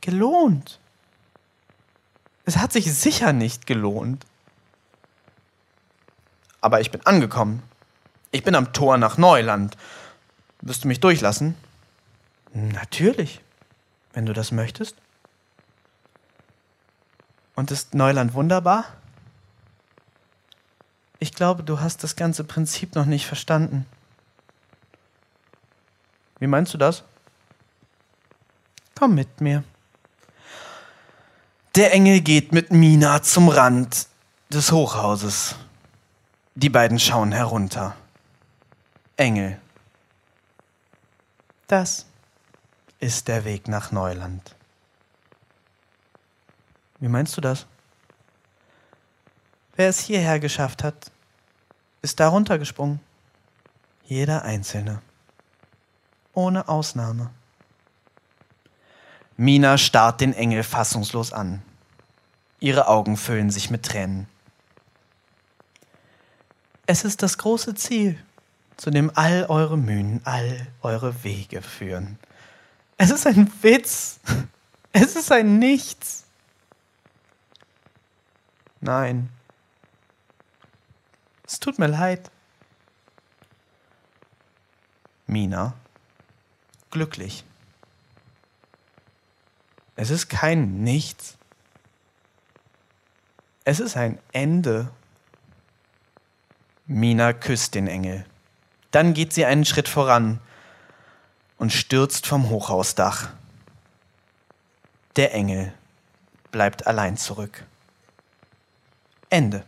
Gelohnt? Es hat sich sicher nicht gelohnt. Aber ich bin angekommen. Ich bin am Tor nach Neuland. Wirst du mich durchlassen? Natürlich wenn du das möchtest. Und ist Neuland wunderbar? Ich glaube, du hast das ganze Prinzip noch nicht verstanden. Wie meinst du das? Komm mit mir. Der Engel geht mit Mina zum Rand des Hochhauses. Die beiden schauen herunter. Engel. Das ist der Weg nach Neuland. Wie meinst du das? Wer es hierher geschafft hat, ist darunter gesprungen. Jeder Einzelne. Ohne Ausnahme. Mina starrt den Engel fassungslos an. Ihre Augen füllen sich mit Tränen. Es ist das große Ziel, zu dem all eure Mühen, all eure Wege führen. Es ist ein Witz. Es ist ein Nichts. Nein. Es tut mir leid. Mina. Glücklich. Es ist kein Nichts. Es ist ein Ende. Mina küsst den Engel. Dann geht sie einen Schritt voran und stürzt vom Hochhausdach. Der Engel bleibt allein zurück. Ende.